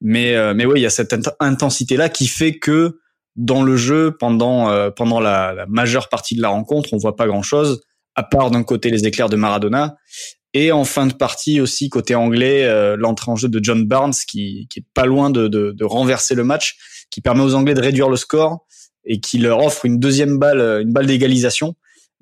Mais euh, mais oui, il y a cette intensité-là qui fait que dans le jeu, pendant euh, pendant la, la, majeure partie de la rencontre, on voit pas grand-chose, à part d'un côté les éclairs de Maradona, et en fin de partie aussi côté anglais, euh, l'entrée en jeu de John Barnes qui, qui est pas loin de, de, de renverser le match qui permet aux Anglais de réduire le score et qui leur offre une deuxième balle, une balle d'égalisation.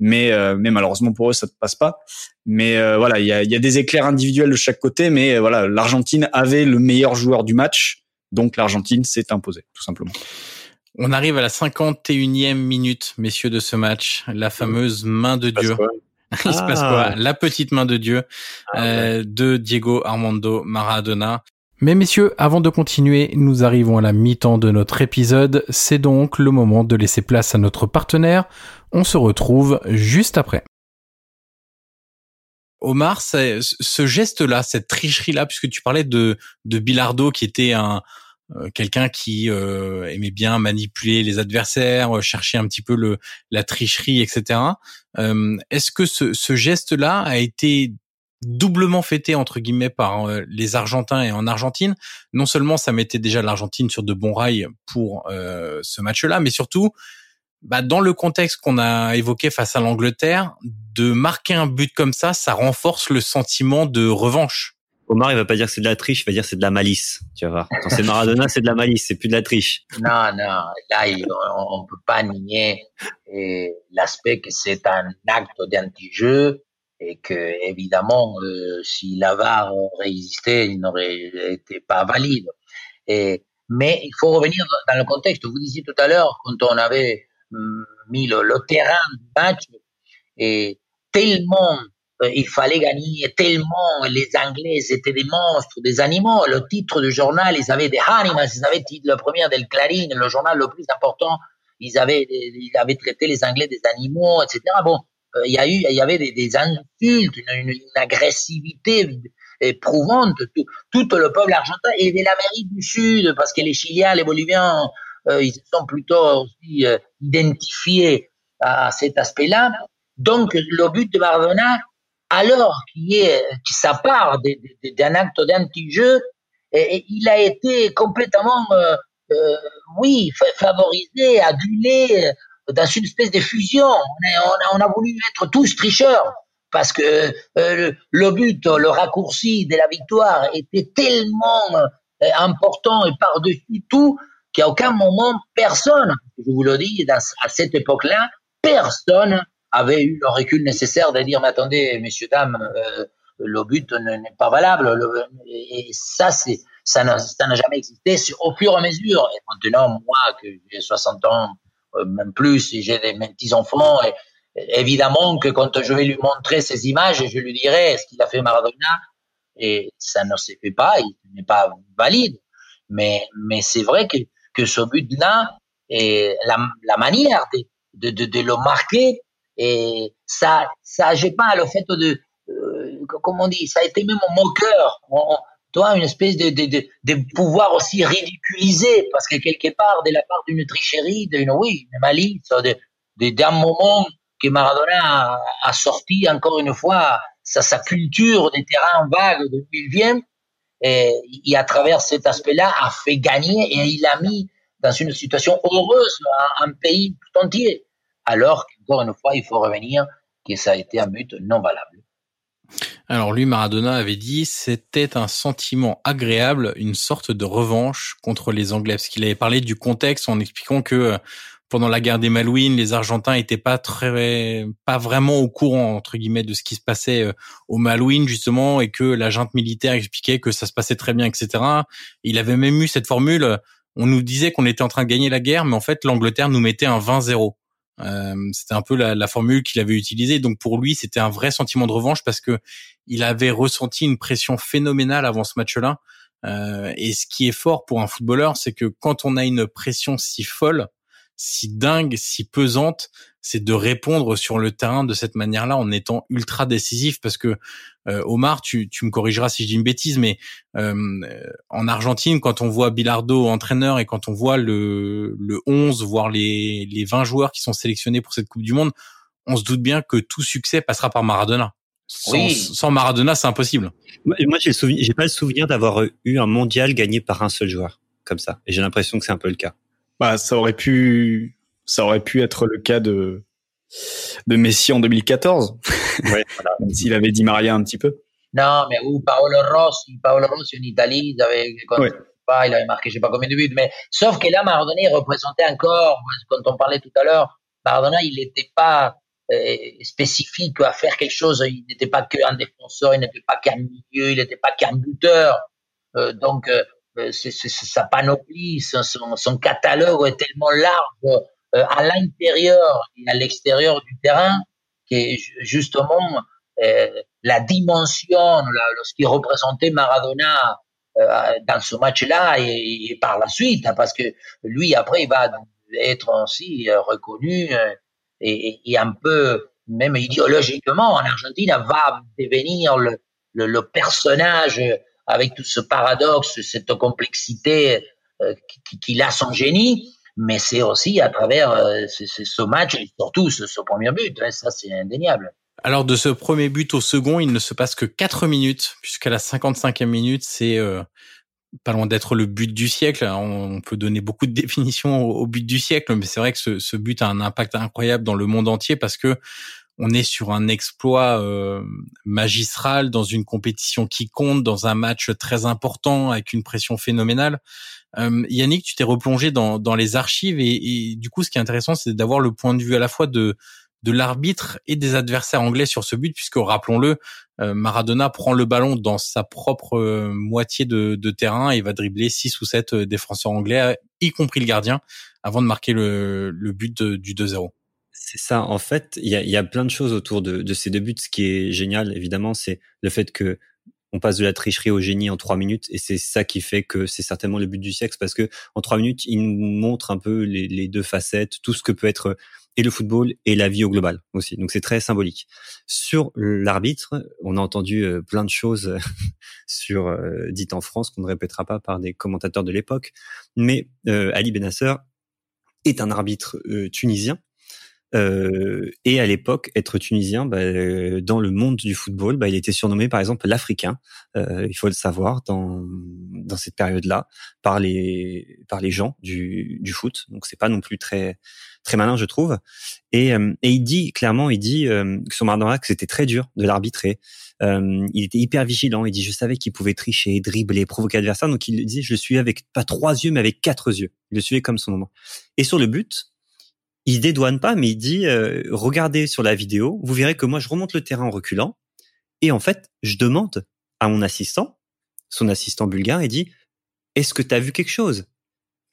Mais, euh, mais malheureusement pour eux, ça ne passe pas. Mais euh, voilà, il y a, y a, des éclairs individuels de chaque côté, mais euh, voilà, l'Argentine avait le meilleur joueur du match, donc l'Argentine s'est imposée, tout simplement. On arrive à la 51e minute, messieurs, de ce match, la fameuse main de Dieu. *laughs* Il se passe quoi? Ah. La petite main de Dieu ah, de Diego Armando Maradona. Mais messieurs, avant de continuer, nous arrivons à la mi-temps de notre épisode, c'est donc le moment de laisser place à notre partenaire. On se retrouve juste après. Omar, ce geste-là, cette tricherie-là, puisque tu parlais de, de Bilardo qui était un euh, quelqu'un qui euh, aimait bien manipuler les adversaires, euh, chercher un petit peu le la tricherie, etc. Est-ce que ce, ce geste-là a été doublement fêté entre guillemets par euh, les Argentins et en Argentine. Non seulement ça mettait déjà l'Argentine sur de bons rails pour euh, ce match-là, mais surtout bah, dans le contexte qu'on a évoqué face à l'Angleterre, de marquer un but comme ça, ça renforce le sentiment de revanche. Omar, il va pas dire que c'est de la triche, il va dire que c'est de la malice. Tu vas voir. Quand c'est Maradona, c'est de la malice, c'est plus de la triche. Non, non, là, on, peut pas nier l'aspect que c'est un acte d'anti-jeu et que évidemment, euh, si l'avare résistait, il n'aurait été pas valide. Mais il faut revenir dans le contexte. Vous disiez tout à l'heure, quand on avait hum, mis le, terrain du match, et tellement euh, il fallait gagner, tellement les Anglais étaient des monstres, des animaux. Le titre du journal, ils avaient des animals, ils avaient le premier del Clarín, le journal le plus important, ils avaient, ils avaient traité les Anglais des animaux, etc. Bon, il y a eu, il y avait des, insultes, une, agressivité éprouvante. Tout, tout, le peuple argentin et de l'Amérique du Sud, parce que les Chiliens, les Boliviens, euh, ils sont plutôt aussi euh, identifiés à, cet aspect-là. Donc, le but de Maradona, alors qu'il est, qui ça part d'un acte d'anti-jeu, il a été complètement, euh, euh oui, favorisé, adulé, dans une espèce de fusion. On, on, a, voulu être tous tricheurs parce que euh, le, but, le raccourci de la victoire était tellement euh, important et par-dessus tout qu'à aucun moment, personne, je vous le dis, à cette époque-là, personne avait eu le recul nécessaire de dire, mais attendez, messieurs, dames, euh, le but n'est pas valable. et ça, c'est, ça n'a, jamais existé au fur et à mesure. Et maintenant, moi, que j'ai 60 ans, même plus si j'ai des petits-enfants. Et, évidemment que quand je vais lui montrer ces images, je lui dirai ce qu'il a fait Maradona? Et ça ne se fait pas, il n'est pas valide. Mais, c'est vrai que, ce but-là, et la, manière de, le marquer, ça, ça pas le fait de, euh, comment on dit, ça a été même moqueur. Toi, une espèce de, de, de, de, pouvoir aussi ridiculiser, parce que quelque part, de la part d'une tricherie, d'une, oui, une malice, de, d'un moment que Maradona a, sorti encore une fois sa, sa culture des terrains vagues de il vient, et, et à travers cet aspect-là, a fait gagner et il a mis dans une situation heureuse un, pays tout entier. Alors qu'encore une fois, il faut revenir que ça a été un but non valable. Alors lui, Maradona avait dit, c'était un sentiment agréable, une sorte de revanche contre les Anglais, parce qu'il avait parlé du contexte en expliquant que euh, pendant la guerre des Malouines, les Argentins étaient pas très, pas vraiment au courant entre guillemets de ce qui se passait euh, aux Malouines justement, et que la junte militaire expliquait que ça se passait très bien, etc. Il avait même eu cette formule on nous disait qu'on était en train de gagner la guerre, mais en fait l'Angleterre nous mettait un 20-0. Euh, c'était un peu la, la formule qu'il avait utilisée. Donc pour lui, c'était un vrai sentiment de revanche parce que il avait ressenti une pression phénoménale avant ce match-là. Euh, et ce qui est fort pour un footballeur, c'est que quand on a une pression si folle, si dingue, si pesante, c'est de répondre sur le terrain de cette manière-là en étant ultra décisif parce que euh, Omar, tu, tu me corrigeras si je dis une bêtise, mais euh, en Argentine, quand on voit Bilardo entraîneur et quand on voit le, le 11, voire les, les 20 joueurs qui sont sélectionnés pour cette Coupe du Monde, on se doute bien que tout succès passera par Maradona. Sans, Oui. sans Maradona, c'est impossible. Moi, moi, j'ai le souvenir, j'ai pas le souvenir d'avoir eu un mondial gagné par un seul joueur comme ça. Et j'ai l'impression que c'est un peu le cas. Bah, ça aurait pu, ça aurait pu être le cas de, de Messi en 2014. Ouais, *laughs* voilà. S'il avait dit Maria un petit peu. Non, mais ou Paolo Rossi, Paolo Rossi en Italie, quand Ouais. pas, il avait marqué je sais pas combien de buts, mais sauf que là, Maradona, il représentait encore, quand on parlait tout à l'heure, Maradona, il n'était pas euh, spécifique à faire quelque chose, il n'était pas qu'un défenseur, il n'était pas qu'un milieu, il n'était pas qu'un buteur. Euh, donc, euh, c'est, c'est- c'est sa panoplie, son, son, son catalogue est tellement large euh, à l'intérieur et à l'extérieur du terrain que ju- justement euh, la dimension, la- ce qui représentait Maradona euh, dans ce match-là et, et par la suite, hein, parce que lui après il va être aussi euh, reconnu euh, et, et- un peu même idéologiquement en Argentine va devenir le, le, le personnage euh, avec tout ce paradoxe, cette complexité qui- qu'il a son génie, mais c'est aussi à travers euh, ce, match et surtout ce, premier but, hein, ça c'est indéniable. Alors de ce premier but au second, il ne se passe que 4 minutes, puisqu'à la 55e minute, c'est euh, pas loin d'être le but du siècle. On peut donner beaucoup de définitions au, but du siècle, mais c'est vrai que ce but a un impact incroyable dans le monde entier parce que on est sur un exploit euh, magistral dans une compétition qui compte, dans un match très important avec une pression phénoménale. Euh, Yannick, tu t'es replongé dans, les archives et, du coup, ce qui est intéressant, c'est d'avoir le point de vue à la fois de l'arbitre et des adversaires anglais sur ce but, puisque rappelons-le, euh, Maradona prend le ballon dans sa propre moitié de, terrain et va dribbler six ou sept défenseurs anglais, y compris le gardien, avant de marquer le, but du 2-0. C'est ça. En fait, il y a, y a plein de choses autour de, de ces deux buts. Ce qui est génial, évidemment, c'est le fait que on passe de la tricherie au génie en trois minutes, et c'est ça qui fait que c'est certainement le but du siècle, parce que en trois minutes, il nous montre un peu les, les deux facettes, tout ce que peut être et le football et la vie au global aussi. Donc c'est très symbolique. Sur l'arbitre, on a entendu euh, plein de choses *laughs* sur euh, dites en France qu'on ne répétera pas par des commentateurs de l'époque, mais euh, Ali Benasser est un arbitre euh, tunisien. Euh, et à l'époque, être tunisien, bah, euh, dans le monde du football, bah, il était surnommé par exemple l'Africain. Euh, il faut le savoir dans dans cette période-là par les par les gens du du foot. Donc c'est pas non plus très très malin, je trouve. Et euh, et il dit clairement, il dit euh, que sur Maradona que c'était très dur de l'arbitrer. Euh, il était hyper vigilant. Il dit je savais qu'il pouvait tricher, dribbler, provoquer l'adversaire. Donc il disait je le suis avec pas trois yeux mais avec quatre yeux. Il le suivait comme son moment. Et sur le but, il dédouane pas, mais il dit euh, regardez sur la vidéo, vous verrez que moi je remonte le terrain en reculant, et en fait je demande à mon assistant, son assistant bulgare, et dit est-ce que tu as vu quelque chose?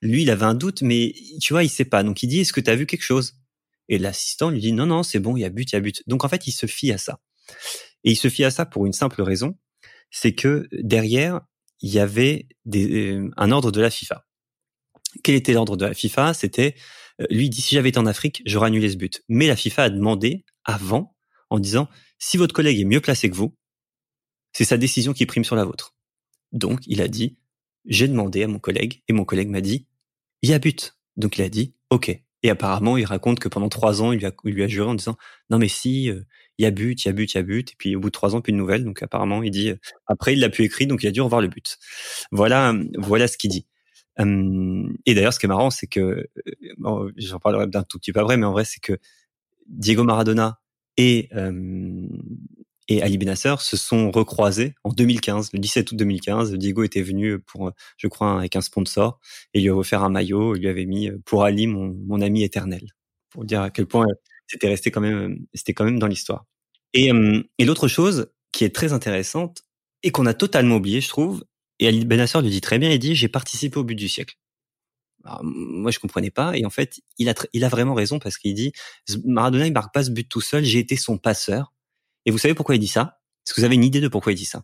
Lui il avait un doute, mais tu vois il sait pas, donc il dit est-ce que tu as vu quelque chose? Et l'assistant lui dit non non c'est bon il y a but il y a but. Donc en fait il se fie à ça, et il se fie à ça pour une simple raison, c'est que derrière il y avait des, euh, un ordre de la FIFA. quel était l'ordre de la FIFA? C'était euh, lui dit si j'avais été en Afrique, j'aurais annulé ce but. Mais la FIFA a demandé avant en disant si votre collègue est mieux placé que vous, c'est sa décision qui prime sur la vôtre. Donc il a dit j'ai demandé à mon collègue et mon collègue m'a dit il y a but. Donc il a dit ok. Et apparemment il raconte que pendant trois ans il lui a, lui a juré en disant non mais si euh, il y a but, il y a but, il y a but. Et puis au bout de trois ans plus de nouvelles. Donc apparemment il dit après il l'a pu écrire donc il a dû revoir le but. Voilà voilà ce qu'il dit. Hum, et d'ailleurs, ce qui est marrant, c'est que, euh, bon, j'en parlerai d'un tout petit peu après, mais en vrai, c'est que Diego Maradona et euh, et Ali Benasser se sont recroisés en 2015, le 17 août 2015. Diego était venu pour, je crois, avec un sponsor et lui a offert un maillot. Il lui avait mis pour Ali, mon, mon ami éternel, pour dire à quel point c'était resté quand même, c'était quand même dans l'histoire. Et, et l'autre chose qui est très intéressante et qu'on a totalement oublié, je trouve, et Ali Benassar lui dit très bien, il dit j'ai participé au but du siècle. Alors, moi je comprenais pas et en fait il a il a vraiment raison parce qu'il dit Maradona il marque pas ce but tout seul, j'ai été son passeur. Et vous savez pourquoi il dit ça? Est-ce que vous avez une idée de pourquoi il dit ça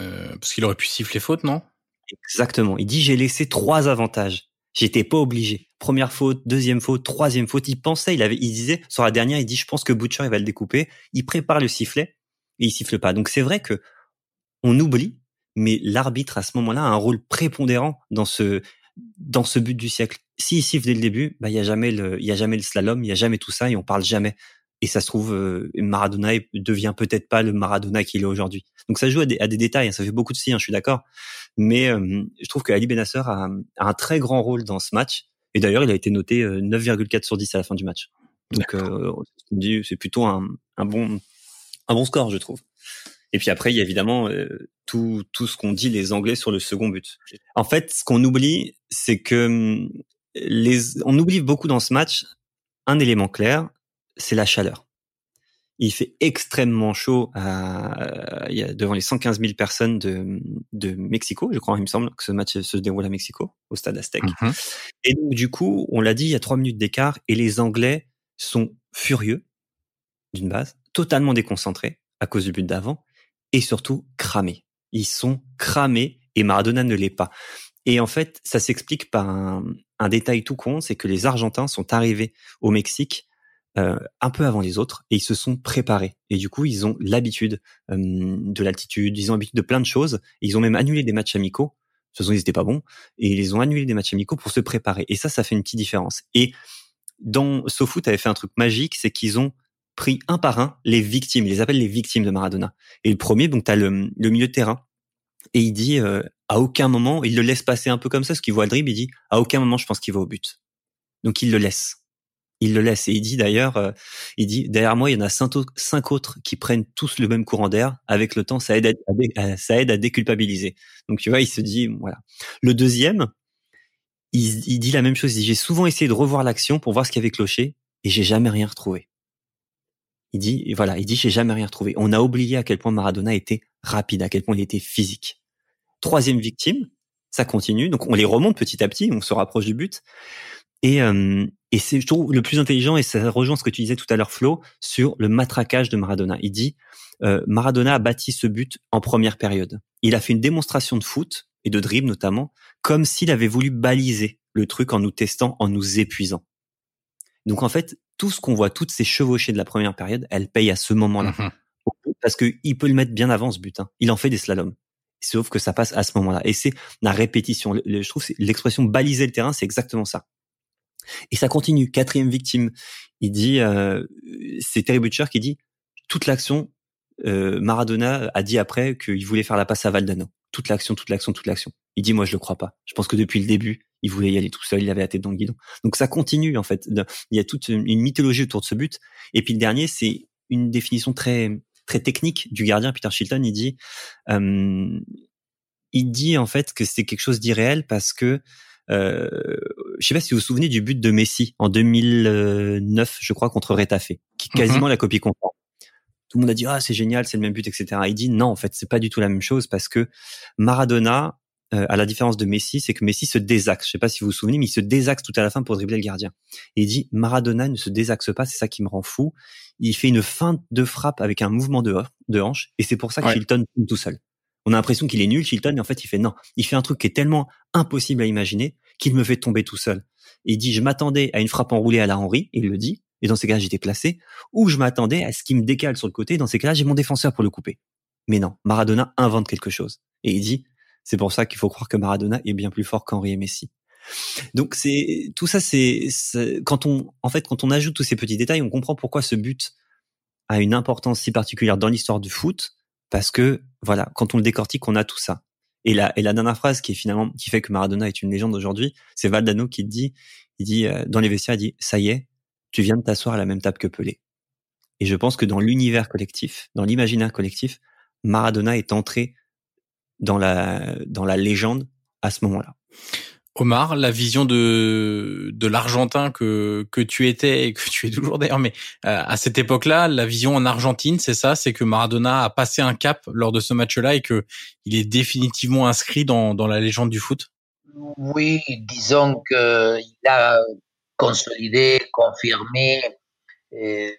euh, Parce qu'il aurait pu siffler faute, non? Exactement. Il dit j'ai laissé trois avantages. J'étais pas obligé. Première faute, deuxième faute, troisième faute. Il pensait, il avait, il disait sur la dernière, il dit je pense que Butcher il va le découper. Il prépare le sifflet et il siffle pas. Donc c'est vrai que on oublie mais l'arbitre à ce moment-là a un rôle prépondérant dans ce dans ce but du siècle. S'il siffle dès le début, bah il y a jamais le il y a jamais le slalom, il y a jamais tout ça et on parle jamais. Et ça se trouve euh, Maradona devient peut-être pas le Maradona qu'il est aujourd'hui. Donc ça joue à des, à des détails, hein, ça fait beaucoup de si, hein, je suis d'accord. Mais euh, je trouve que Ali Benasser a, a, un très grand rôle dans ce match. Et d'ailleurs, il a été noté 9,4 euh, sur 10 à la fin du match. Donc c'est plutôt un, un bon un bon score, je trouve. Et puis après, il y a évidemment euh, tout, tout ce qu'ont dit les Anglais sur le second but. En fait, ce qu'on oublie, c'est que hum, les, on oublie beaucoup dans ce match un élément clair, c'est la chaleur. Il fait extrêmement chaud à, a devant les 115 000 personnes de, de Mexico, je crois, il me semble que ce match se déroule à Mexico, au stade Aztec. Mm-hmm. Et donc, du coup, on l'a dit, il y a trois minutes d'écart et les Anglais sont furieux, d'une base, totalement déconcentrés à cause du but d'avant et surtout cramés. Ils sont cramés et Maradona ne l'est pas. Et en fait, ça s'explique par un, détail tout con, c'est que les Argentins sont arrivés au Mexique euh, un peu avant les autres et ils se sont préparés. Et du coup, ils ont l'habitude euh, de l'altitude, ils ont l'habitude de plein de choses. ils ont même annulé des matchs amicaux. De toute façon, ils n'étaient pas bons. Et ils ont annulé des matchs amicaux pour se préparer. Et ça, ça fait une petite différence. Et dans SoFoot avait fait un truc magique, c'est qu'ils ont pris un par un les victimes. Il les appelle les victimes de Maradona. Et le premier, donc tu as le, milieu de terrain. Et il dit, euh, à aucun moment, il le laisse passer un peu comme ça, ce qu'il voit le dribble, il dit, à aucun moment je pense qu'il va au but. Donc il le laisse. Il le laisse. Et il dit d'ailleurs, euh, il dit, derrière moi, il y en a cinq autres qui prennent tous le même courant d'air. Avec le temps, ça aide à, ça aide à déculpabiliser. Donc tu vois, il se dit, voilà. Le deuxième, il, il dit la même chose. Il dit, j'ai souvent essayé de revoir l'action pour voir ce qui avait cloché et j'ai jamais rien retrouvé. Il dit, voilà, il dit, j'ai jamais rien retrouvé. On a oublié à quel point Maradona était rapide, à quel point il était physique. Troisième victime, ça continue. Donc on les remonte petit à petit, on se rapproche du but. Et, euh, et c'est, je trouve, le plus intelligent, et ça rejoint ce que tu disais tout à l'heure, Flo, sur le matraquage de Maradona. Il dit, euh, Maradona a bâti ce but en première période. Il a fait une démonstration de foot, et de dribble notamment, comme s'il avait voulu baliser le truc en nous testant, en nous épuisant. Donc en fait, tout ce qu'on voit, toutes ces chevauchées de la première période, elles payent à ce moment-là. Mhm. Parce qu'il peut le mettre bien avant ce but. Hein. Il en fait des slaloms. Sauf que ça passe à ce moment-là. Et c'est la répétition. Je trouve l'expression baliser le terrain, c'est exactement ça. Et ça continue. Quatrième victime. Il dit, euh, c'est Terry Butcher qui dit, toute l'action, euh, Maradona a dit après qu'il voulait faire la passe à Valdano. Toute l'action, toute l'action, toute l'action. Il dit, moi, je le crois pas. Je pense que depuis le début, il voulait y aller tout seul, il avait la tête dans le guidon. Donc ça continue en fait. Il y a toute une mythologie autour de ce but. Et puis le dernier, c'est une définition très très technique du gardien Peter Shilton. Il dit, euh, il dit en fait que c'est quelque chose d'irréel parce que euh, je sais pas si vous vous souvenez du but de Messi en 2009, je crois, contre Retafe, qui est quasiment mm-hmm. la copie conforme tout le monde a dit ah c'est génial, c'est le même but, etc. Il dit non en fait c'est pas du tout la même chose parce que Maradona euh, à la différence de Messi, c'est que Messi se désaxe. Je sais pas si vous vous souvenez, mais il se désaxe tout à la fin pour dribbler le gardien. Et il dit Maradona ne se désaxe pas, c'est ça qui me rend fou. Il fait une feinte de frappe avec un mouvement de, de hanche, et c'est pour ça que Chilton tombe tout seul. On a l'impression qu'il est nul, Chilton, et en fait il fait non. Il fait un truc qui est tellement impossible à imaginer qu'il me fait tomber tout seul. il dit, je m'attendais à une frappe enroulée à la Henry, il le dit, et dans ces cas-là, j'étais placé, ou je m'attendais à ce qu'il me décale sur le côté, dans ces cas-là, j'ai mon défenseur pour le couper. Mais non, Maradona invente quelque chose. Et il dit, c'est pour ça qu'il faut croire que Maradona est bien plus fort qu'Henri et Messi. Donc c'est tout ça, c'est quand on, en fait, quand on ajoute tous ces petits détails, on comprend pourquoi ce but a une importance si particulière dans l'histoire du foot, parce que voilà, quand on le décortique, on a tout ça. Et la, et la dernière phrase qui est finalement qui fait que Maradona est une légende aujourd'hui, c'est Valdano qui dit, il dit euh, dans les vestiaires, il dit ça y est, tu viens de t'asseoir à la même table que Pelé. Et je pense que dans l'univers collectif, dans l'imaginaire collectif, Maradona est entré dans la dans la légende à ce moment-là. Omar, la vision de de l'Argentin que que tu étais et que tu es toujours d'ailleurs, mais euh, à cette époque-là, la vision en Argentine, c'est ça, c'est que Maradona a passé un cap lors de ce match-là et que il est définitivement inscrit dans dans la légende du foot? Oui, disons que il a consolidé, confirmé euh,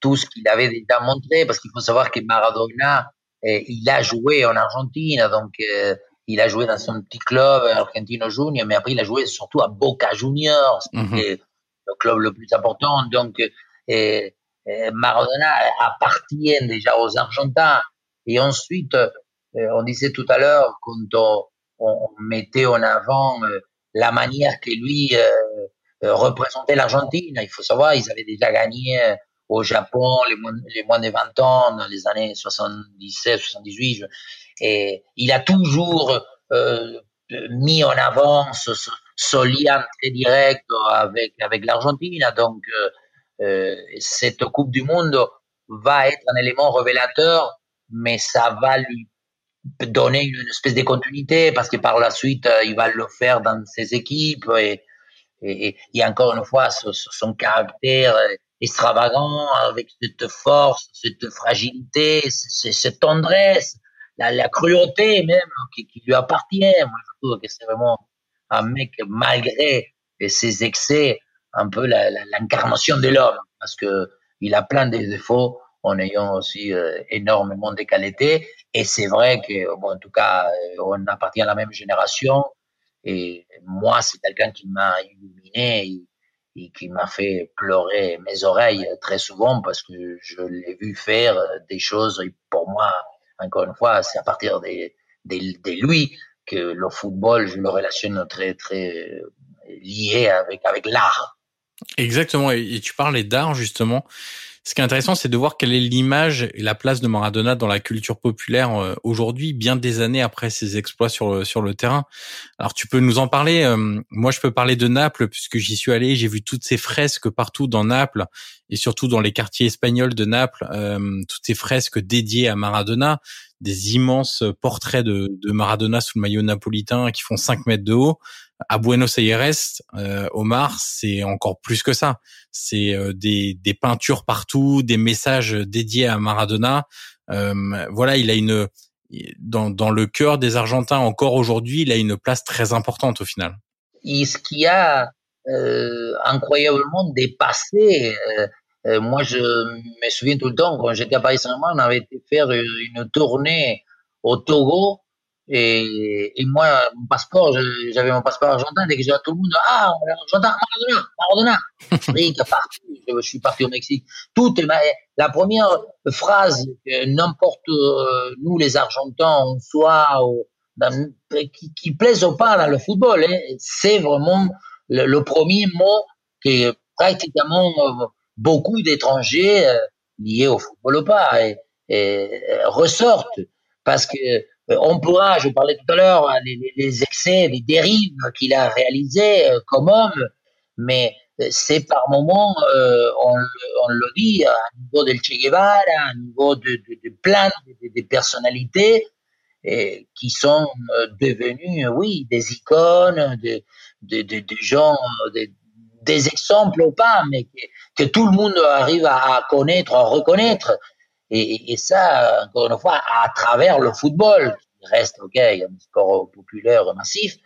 tout ce qu'il avait déjà montré, parce qu'il faut savoir que Maradona, euh, il a joué en Argentine, donc il a joué dans son petit club, Argentino Junior, mais après il a joué surtout à Boca Juniors, mhm. le club le plus important. Donc, et, Maradona appartient déjà aux Argentins. Et ensuite, euh, on disait tout à l'heure, quand on, mettait en avant euh, la manière que lui euh, représentait l'Argentine, il faut savoir, ils avaient déjà gagné au Japon les moins, les moins de 20 ans, dans les années 77, 78. Et il a toujours euh, mis en avant ce, ce, lien très direct avec, avec l'Argentine. Donc, euh, euh, cette Coupe du Monde va être un élément révélateur, mais ça va lui donner une espèce de continuité parce que par la suite, il va le faire dans ses équipes et, et, et encore une fois, son caractère extravagant, avec cette force, cette fragilité, cette tendresse, la, la cruauté même qui, lui appartient. Moi, je trouve que c'est vraiment un mec, malgré ses excès, un peu l'incarnation de l'homme, parce que il a plein de défauts en ayant aussi euh, énormément de qualités. Et c'est vrai que, bon, en tout cas, euh, on appartient à la même génération. Et moi, c'est quelqu'un qui m'a illuminé qui m'a fait pleurer mes oreilles très souvent parce que je l'ai vu faire des choses, pour moi, encore une fois, c'est à partir de, de, lui que le football, je le relationne très, très lié avec, avec l'art. Exactement. Et tu parlais d'art, justement. Ce qui est intéressant, c'est de voir quelle est l'image et la place de Maradona dans la culture populaire euh, aujourd'hui, bien des années après ses exploits sur sur le terrain. Alors tu peux nous en parler. Euh, moi, je peux parler de Naples puisque j'y suis allé. J'ai vu toutes ces fresques partout dans Naples et surtout dans les quartiers espagnols de Naples, euh, toutes ces fresques dédiées à Maradona, des immenses portraits de, de Maradona sous le maillot napolitain qui font 5 mètres de haut à Buenos Aires, euh, Omar, c'est encore plus que ça. C'est euh, des, des, peintures partout, des messages dédiés à Maradona. Euh, voilà, il a une dans, dans le cœur des Argentins encore aujourd'hui, il a une place très importante au final. Et ce qui a euh, incroyablement dépassé. Euh, moi, je me souviens tout le temps quand j'étais à Paris Saint-Germain, on avait été faire une tournée au Togo et, et moi, mon passeport, j'avais mon passeport argentin. Dès que j'ai tout le monde, ah, argentin, Maradona, Maradona. *laughs* je, je suis parti au Mexique. Tout est, la première phrase que n'importe euh, nous les Argentins, on soit qui, qui plaise ou pas dans le football, hein, c'est vraiment le, premier mot que pratiquement euh, beaucoup d'étrangers euh, liés au football ou pas et, et ressortent parce que euh, on pourra, je parlais tout à l'heure, hein, les, excès, les dérives qu'il a réalisées euh, comme homme, mais euh, c'est par moments, on, le dit, à niveau del Che Guevara, à niveau de, de, plein de, personnalités qui sont devenues, oui, des icônes, de, gens, des exemples ou pas, mais que, tout le monde arrive à connaître, à reconnaître. Et, et, ça, encore une fois, à travers le football, qui reste, ok, un sport populaire massif,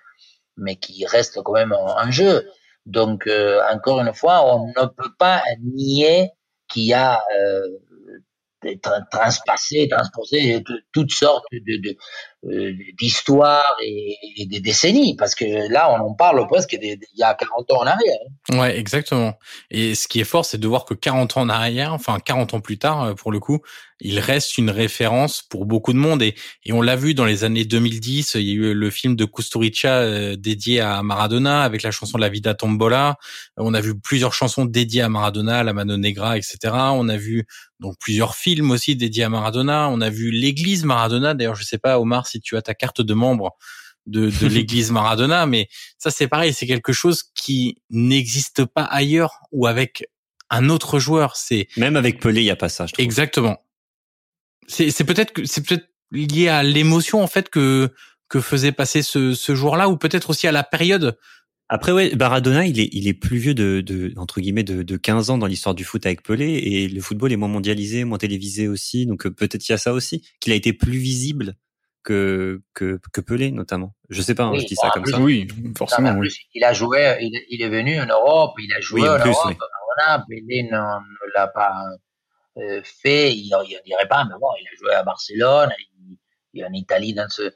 mais qui reste quand même un, jeu. Donc, euh, encore une fois, on ne peut pas nier qu'il y a euh, transpassé, transposé toutes sortes de, de, d'histoire et, des décennies, parce que là, on en parle presque d'il y a 40 ans en arrière. Hein. Ouais, exactement. Et ce qui est fort, c'est de voir que 40 ans en arrière, enfin 40 ans plus tard, euh, pour le coup, il reste une référence pour beaucoup de monde. Et, et on l'a vu dans les années 2010, il y a eu le film de Kusturica euh, dédié à Maradona avec la chanson La Vida Tombola. On a vu plusieurs chansons dédiées à Maradona, La Mano Negra, etc. On a vu donc plusieurs films aussi dédiés à Maradona. On a vu l'église Maradona. D'ailleurs, je sais pas, Omar, si tu as ta carte de membre de, de *laughs* l'église Maradona, mais ça c'est pareil, c'est quelque chose qui n'existe pas ailleurs ou avec un autre joueur. C'est même avec Pelé, il y a pas ça. Je trouve. Exactement. C'est c'est peut-être que c'est peut-être lié à l'émotion en fait que que faisait passer ce, ce jour-là ou peut-être aussi à la période après, ouais, Baradona, il est, il est plus vieux de, de entre guillemets, de, de 15 ans dans l'histoire du foot avec Pelé, et le football est moins mondialisé, moins télévisé aussi, donc euh, peut-être il y a ça aussi, qu'il a été plus visible que, que, que Pelé, notamment. Je sais pas, hein, je dis ça comme ça. Oui, forcément. oui. il a joué, il, est venu en Europe, il a joué en, Europe. Voilà, Pelé ne, l'a pas euh, fait, il ne dirait pas, mais bon, il a joué à Barcelone, il, il en Italie dans ce,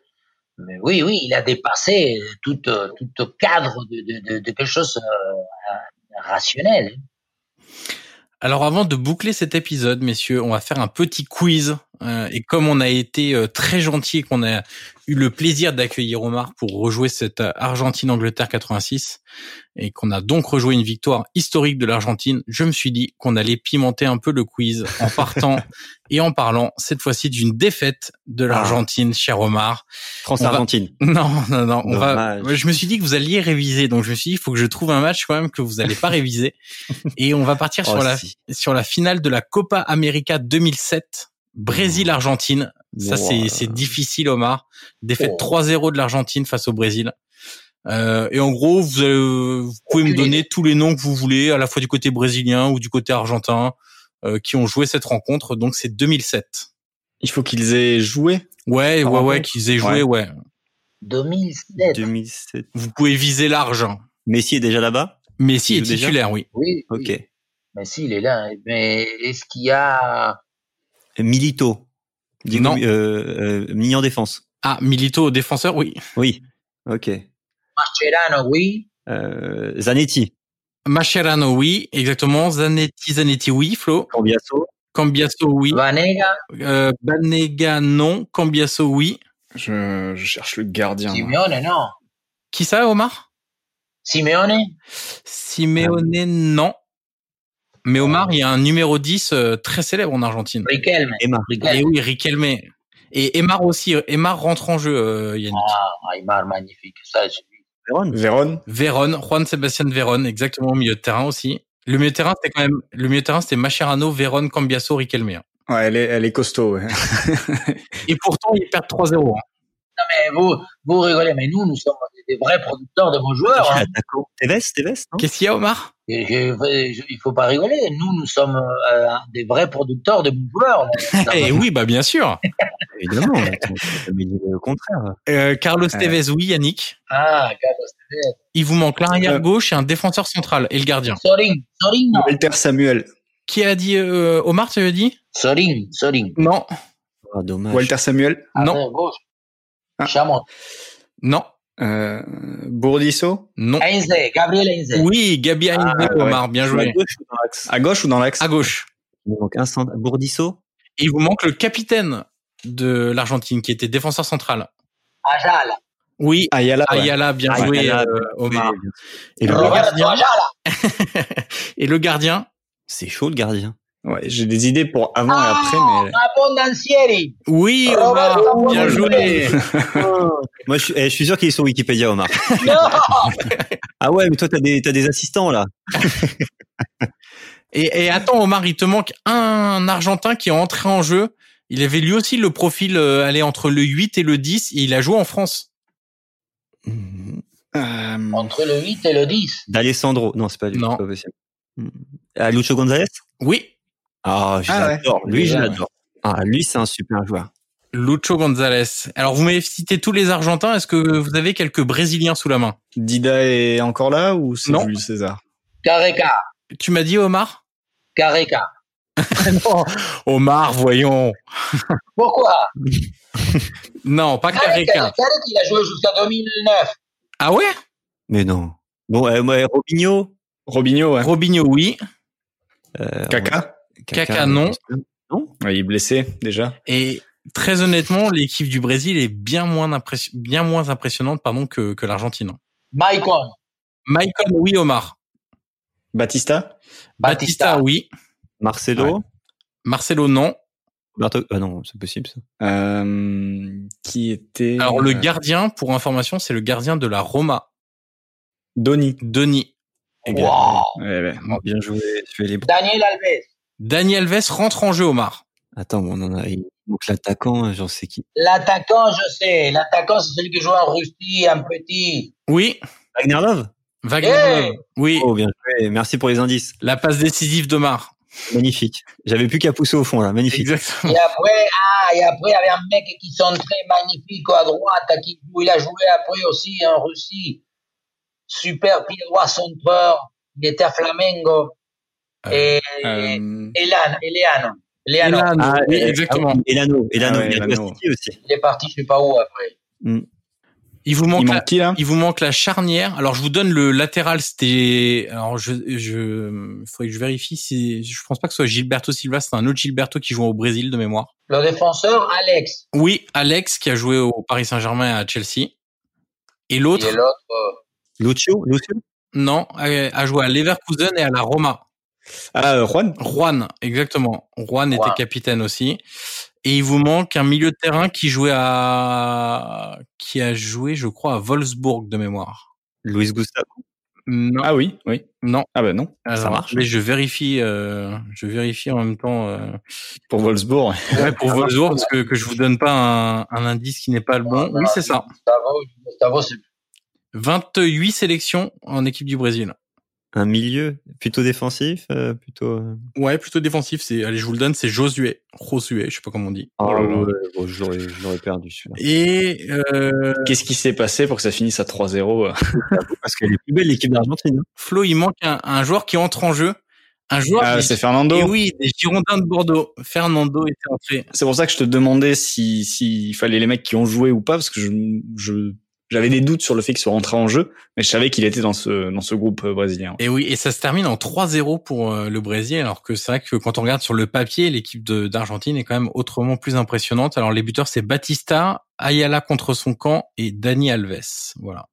mais oui, oui, il a dépassé tout, tout cadre de, de, de quelque chose euh, rationnel. Alors avant de boucler cet épisode, messieurs, on va faire un petit quiz. Euh, et comme on a été euh, très gentil et qu'on a eu le plaisir d'accueillir Omar pour rejouer cette Argentine-Angleterre 86 et qu'on a donc rejoué une victoire historique de l'Argentine, je me suis dit qu'on allait pimenter un peu le quiz en partant *laughs* et en parlant cette fois-ci d'une défaite de ah. l'Argentine, cher Omar. France-Argentine. Non, non, non. On va... Je me suis dit que vous alliez réviser, donc je me suis dit il faut que je trouve un match quand même que vous n'allez pas réviser. *laughs* et on va partir oh, sur la sur la finale de la Copa América 2007 Brésil-Argentine. Ça, c'est, c'est difficile, Omar. Défaite 3-0 de l'Argentine face au Brésil. Euh, et en gros, vous, vous pouvez me donner tous les noms que vous voulez, à la fois du côté brésilien ou du côté argentin, euh, qui ont joué cette rencontre. Donc, c'est 2007. Il faut qu'ils aient joué Ouais, ouais, ouais, qu'ils aient joué, ouais. 2007. 2007. Vous pouvez viser large. Messi est déjà là-bas? Messi est titulaire, oui. Oui. Ok. Messi, il est là. Mais est-ce qu'il y a Milito. non. Euh, euh, en défense. Ah, Milito défenseur, oui. Oui. Ok. Mascherano, oui. Euh, Zanetti. Mascherano, oui, exactement. Zanetti, Zanetti, oui. Flo. Cambiasso. Cambiasso, oui. Vanega. Euh, Banega, non. Cambiasso, oui. Je, je cherche le gardien. Simeone, non. Qui ça, Omar? Simeone. Simeone, non. Mais Omar, il y a un numéro 10 euh, très célèbre en Argentine. Riquelme. Et oui, Riquelme. Et Emar aussi. Emar rentre en jeu, euh, Yannick. Ah, Emar, magnifique. Ça, Véron. Véron. Véron. Juan Sébastien Véron, exactement au milieu de terrain aussi. Le milieu de terrain, c'était quand même, le milieu de terrain, c'était Macherano, Véron, Cambiasso, Riquelme. Ouais, elle est, elle est costaud, ouais. Et pourtant, ils perdent 3-0. Hein. Non, mais vous, vous rigolez, mais nous, nous sommes des vrais producteurs de bons joueurs. Hein. D'accord. Tevez, Tevez, non? Qu'est-ce qu'il y a, Omar? Et Il faut pas rigoler. Nous, nous sommes euh, des vrais producteurs de bons joueurs. *laughs* Eh oui, bah bien sûr. *laughs* Évidemment. le contraire. Euh, Carlos Tevez, oui, Yannick. Ah, Carlos Tevez. Il vous manque l'arrière gauche et un défenseur central et le gardien. Sorin, Sorin, non. Walter Samuel. Qui a dit euh, Omar, tu as dit? Sorin, Sorin. Non. Oh, dommage. Walter Samuel. Non. Gauche. Ah. Non. Euh, Bourdisso Non. Heinze, Gabriel Heinze. Oui, Gabi Heinze, ah, Omar, bien joué. À gauche ou dans l'axe? À gauche. Il vous manque un centre. Bourdisso Et il vous manque le capitaine de l'Argentine qui était défenseur central. Ajala. Oui, Ayala, Ayala bien joué, euh, Omar. Et le gardien? *laughs* Et le gardien? C'est chaud le gardien. Ouais, j'ai des idées pour avant et ah, après, mais. Abondancieri. Oui, Omar, bien joué. *laughs* Moi, je, eh, je, suis sûr qu'il est sur Wikipédia, Omar. Non *laughs* ah ouais, mais toi, t'as des, t'as des assistants, là. et, et attends, Omar, il te manque un Argentin qui est entré en jeu. Il avait lui aussi le profil euh, aller entre le 8 et le 10 et il a joué en France. Euh... Entre le 8 et le 10 D'Alessandro. Non, c'est pas lui. Non. Pas possible. À Lucho Gonzalez Oui. Ah, j'adore. Ah lui, j'adore. Ah, lui, c'est un super joueur. Lucho Gonzalez. Alors, vous m'avez cité tous les Argentins. Est-ce que vous avez quelques Brésiliens sous la main? Dida est encore là ou c'est Jules César? Careca. Tu m'as dit Omar? Careca. *laughs* non, Omar, voyons. Pourquoi? *laughs* Non, pas Careca. Careca, il a joué jusqu'à 2009. Ah ouais? Mais non. Bon, euh, ouais, Robinho. Robinho, ouais. Robinho, oui. Euh, Kaka. Kaka, non. Non. Il est blessé déjà. Et très honnêtement, l'équipe du Brésil est bien moins, impression- bien moins impressionnante pardon, que, que l'Argentine. Maicon. Maicon, oui, Omar. Batista? Batista, oui. Marcelo? Marcelo, non. Ah non, c'est possible ça. Euh, qui était. Alors, le euh, gardien, pour information, c'est le gardien de la Roma, Donny. Denis. Wow. Ouais, ouais. Oh, bien joué. Tu es les Daniel Alves. Dani Alves rentre en jeu, Omar. Attends, on en a. Manque l'attaquant, j'en sais qui. L'attaquant, je sais. L'attaquant, c'est celui qui joue en Russie, un petit. Oui. Wagner Love? Wagner. Hey Oui. Oh, bien joué. Merci pour les indices. La passe décisive d'Omar. Magnifique. J'avais plus qu'à pousser au fond là. Magnifique. Exactement. Et après, ah, et après, il y avait un mec qui très magnifique à droite, qui joue, il a joué après aussi en Russie. Super pied droit centreur. Il était à Flamengo. Et, Euh, Elan. Elano, Ah, oui, euh, exactement. ah Elano. Elano. Ah ouais, il Elano. Aussi. Il est parti, je sais pas où après. Il vous manque, il la, manque qui là il vous manque la charnière. Alors, je vous donne le latéral. C'était, alors, je, je, faudrait que je vérifie si, je pense pas que ce soit Gilberto Silva. C'est un autre Gilberto qui joue au Brésil de mémoire. Le défenseur, Alex. Oui, Alex qui a joué au Paris Saint-Germain à Chelsea. Et Et l'autre, l'autre, euh, Lucio. Lucio? non, a a joué à Leverkusen et à la Roma. Ah, euh, Juan. Juan, exactement. Juan était capitaine aussi. Et il vous manque un milieu de terrain qui jouait à, qui a joué, je crois, à Wolfsburg de mémoire. Luis Gustavo. Non, Ah oui, oui. non. Ah bah non. Alors, marche. Mais je vérifie, euh, je vérifie en même temps euh, Pour Wolfsburg. ouais, pour *laughs* Wolfsburg parce que que je vous donne pas un, un indice qui n'est pas le bon. Oui, c'est ça. Gustavo, Gustavo, c'est 28 sélections en équipe du Brésil. Un milieu plutôt défensif, euh, plutôt. euh, Ouais, plutôt défensif. C'est, allez, je vous le donne, c'est Josué, Josué, je sais pas comment on dit. Ah là là. l'aurais, je l'aurais perdu celui-là. Et euh, Qu'est-ce qui s'est passé pour que ça finisse à 3-0 *laughs* Parce qu'elle est plus belle l'équipe d'Argentine. hein. Flo, il manque un, un joueur qui entre en jeu, un joueur. Ah, c'est Fernando. Et oui, des Girondins de Bordeaux. Fernando était entré. C'est pour ça que je te demandais si s'il fallait les mecs qui ont joué ou pas parce que je je j'avais des doutes sur le fait qu'il soit rentré en jeu, mais je savais qu'il était dans ce dans ce groupe euh, brésilien. Et oui, et ça se termine en 3-0 pour euh, le Brésil, alors que c'est vrai que quand on regarde sur le papier, l'équipe de- d'Argentine est quand même autrement plus impressionnante. Alors les buteurs, c'est Batista, Ayala contre son camp et Dani Alves. Voilà.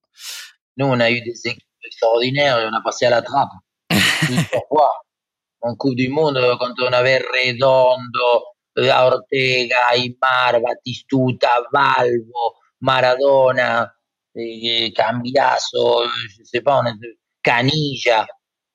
Nous, on a eu des équipes extraordinaires et on a passé à la trappe. *laughs* Pourquoi En Coupe du Monde, euh, quand on avait Redondo, Ortega, Aymar, Batistuta, Valvo, Maradona, et Cambiaso, euh, je sais pas, on était Canilla,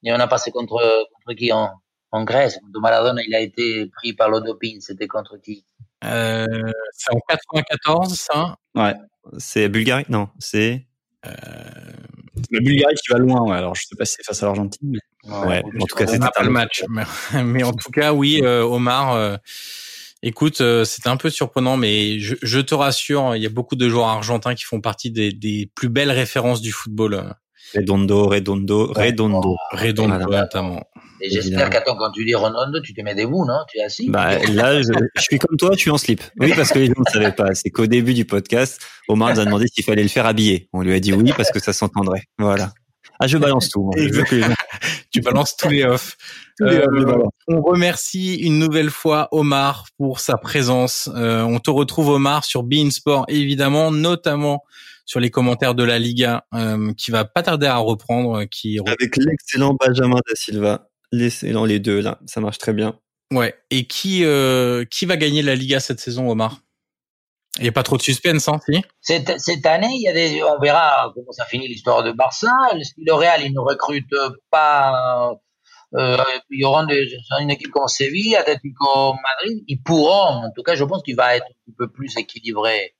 et on a passé contre, contre qui en, en Grèce Contre Maradona, il a été pris par le doping, c'était contre qui Euh, c'est en 94, ça? Ouais. C'est Bulgarie Non, c'est. La Bulgarie qui va loin, ouais. Alors je sais pas si c'est face à l'Argentine. mais- Ouais, en tout cas, c'était pas le match. Mais, *laughs* mais en tout cas, oui, euh, Omar, euh, écoute, euh, c'était un peu surprenant, mais je, je te rassure, il y a beaucoup de joueurs argentins qui font partie des, des plus belles références du football. Redondo, Redondo, Redondo. Redondo Voilà. notamment. Et j'espère qu'attends, quand tu dis Ronaldo, tu te mets debout, non? Tu es assis? Bah, là, je, je suis comme toi, je suis en slip. Oui, parce que les gens ne savaient pas. C'est qu'au début du podcast, Omar nous a demandé s'il fallait le faire habiller. On lui a dit oui parce que ça s'entendrait. Voilà. Ah, je balance tout. moi. Je veux que les gens- Tu balances tous les offs. Euh, on remercie une nouvelle fois Omar pour sa présence. Euh, on te retrouve Omar sur Bein Sport évidemment, notamment sur les commentaires de la Liga euh, qui va pas tarder à reprendre. euh, Qui Avec l'excellent Benjamin da Silva. L'excellent, les deux, là. Ça marche très bien. ouais. Et qui euh, qui va gagner la Liga cette saison, Omar? Il y a pas trop de suspense, hein, si Cette, cette année, il y a des, on verra comment ça finit l'histoire de Barça. Le, Real, il ne recrute pas. Euh, il y aura une équipe comme Séville, Atlético Madrid. Ils pourront, en tout cas, je pense qu'il va être un petit peu plus équilibré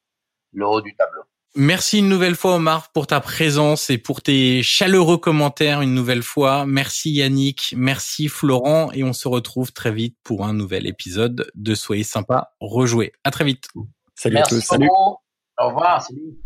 le haut du tableau. Merci une nouvelle fois Omar pour ta présence et pour tes chaleureux commentaires une nouvelle fois. Merci Yannick, merci Florent et on se retrouve très vite pour un nouvel épisode de Soyez sympa, rejouez. À très vite. Salut Merci à tous. Salut. Au revoir. Salut.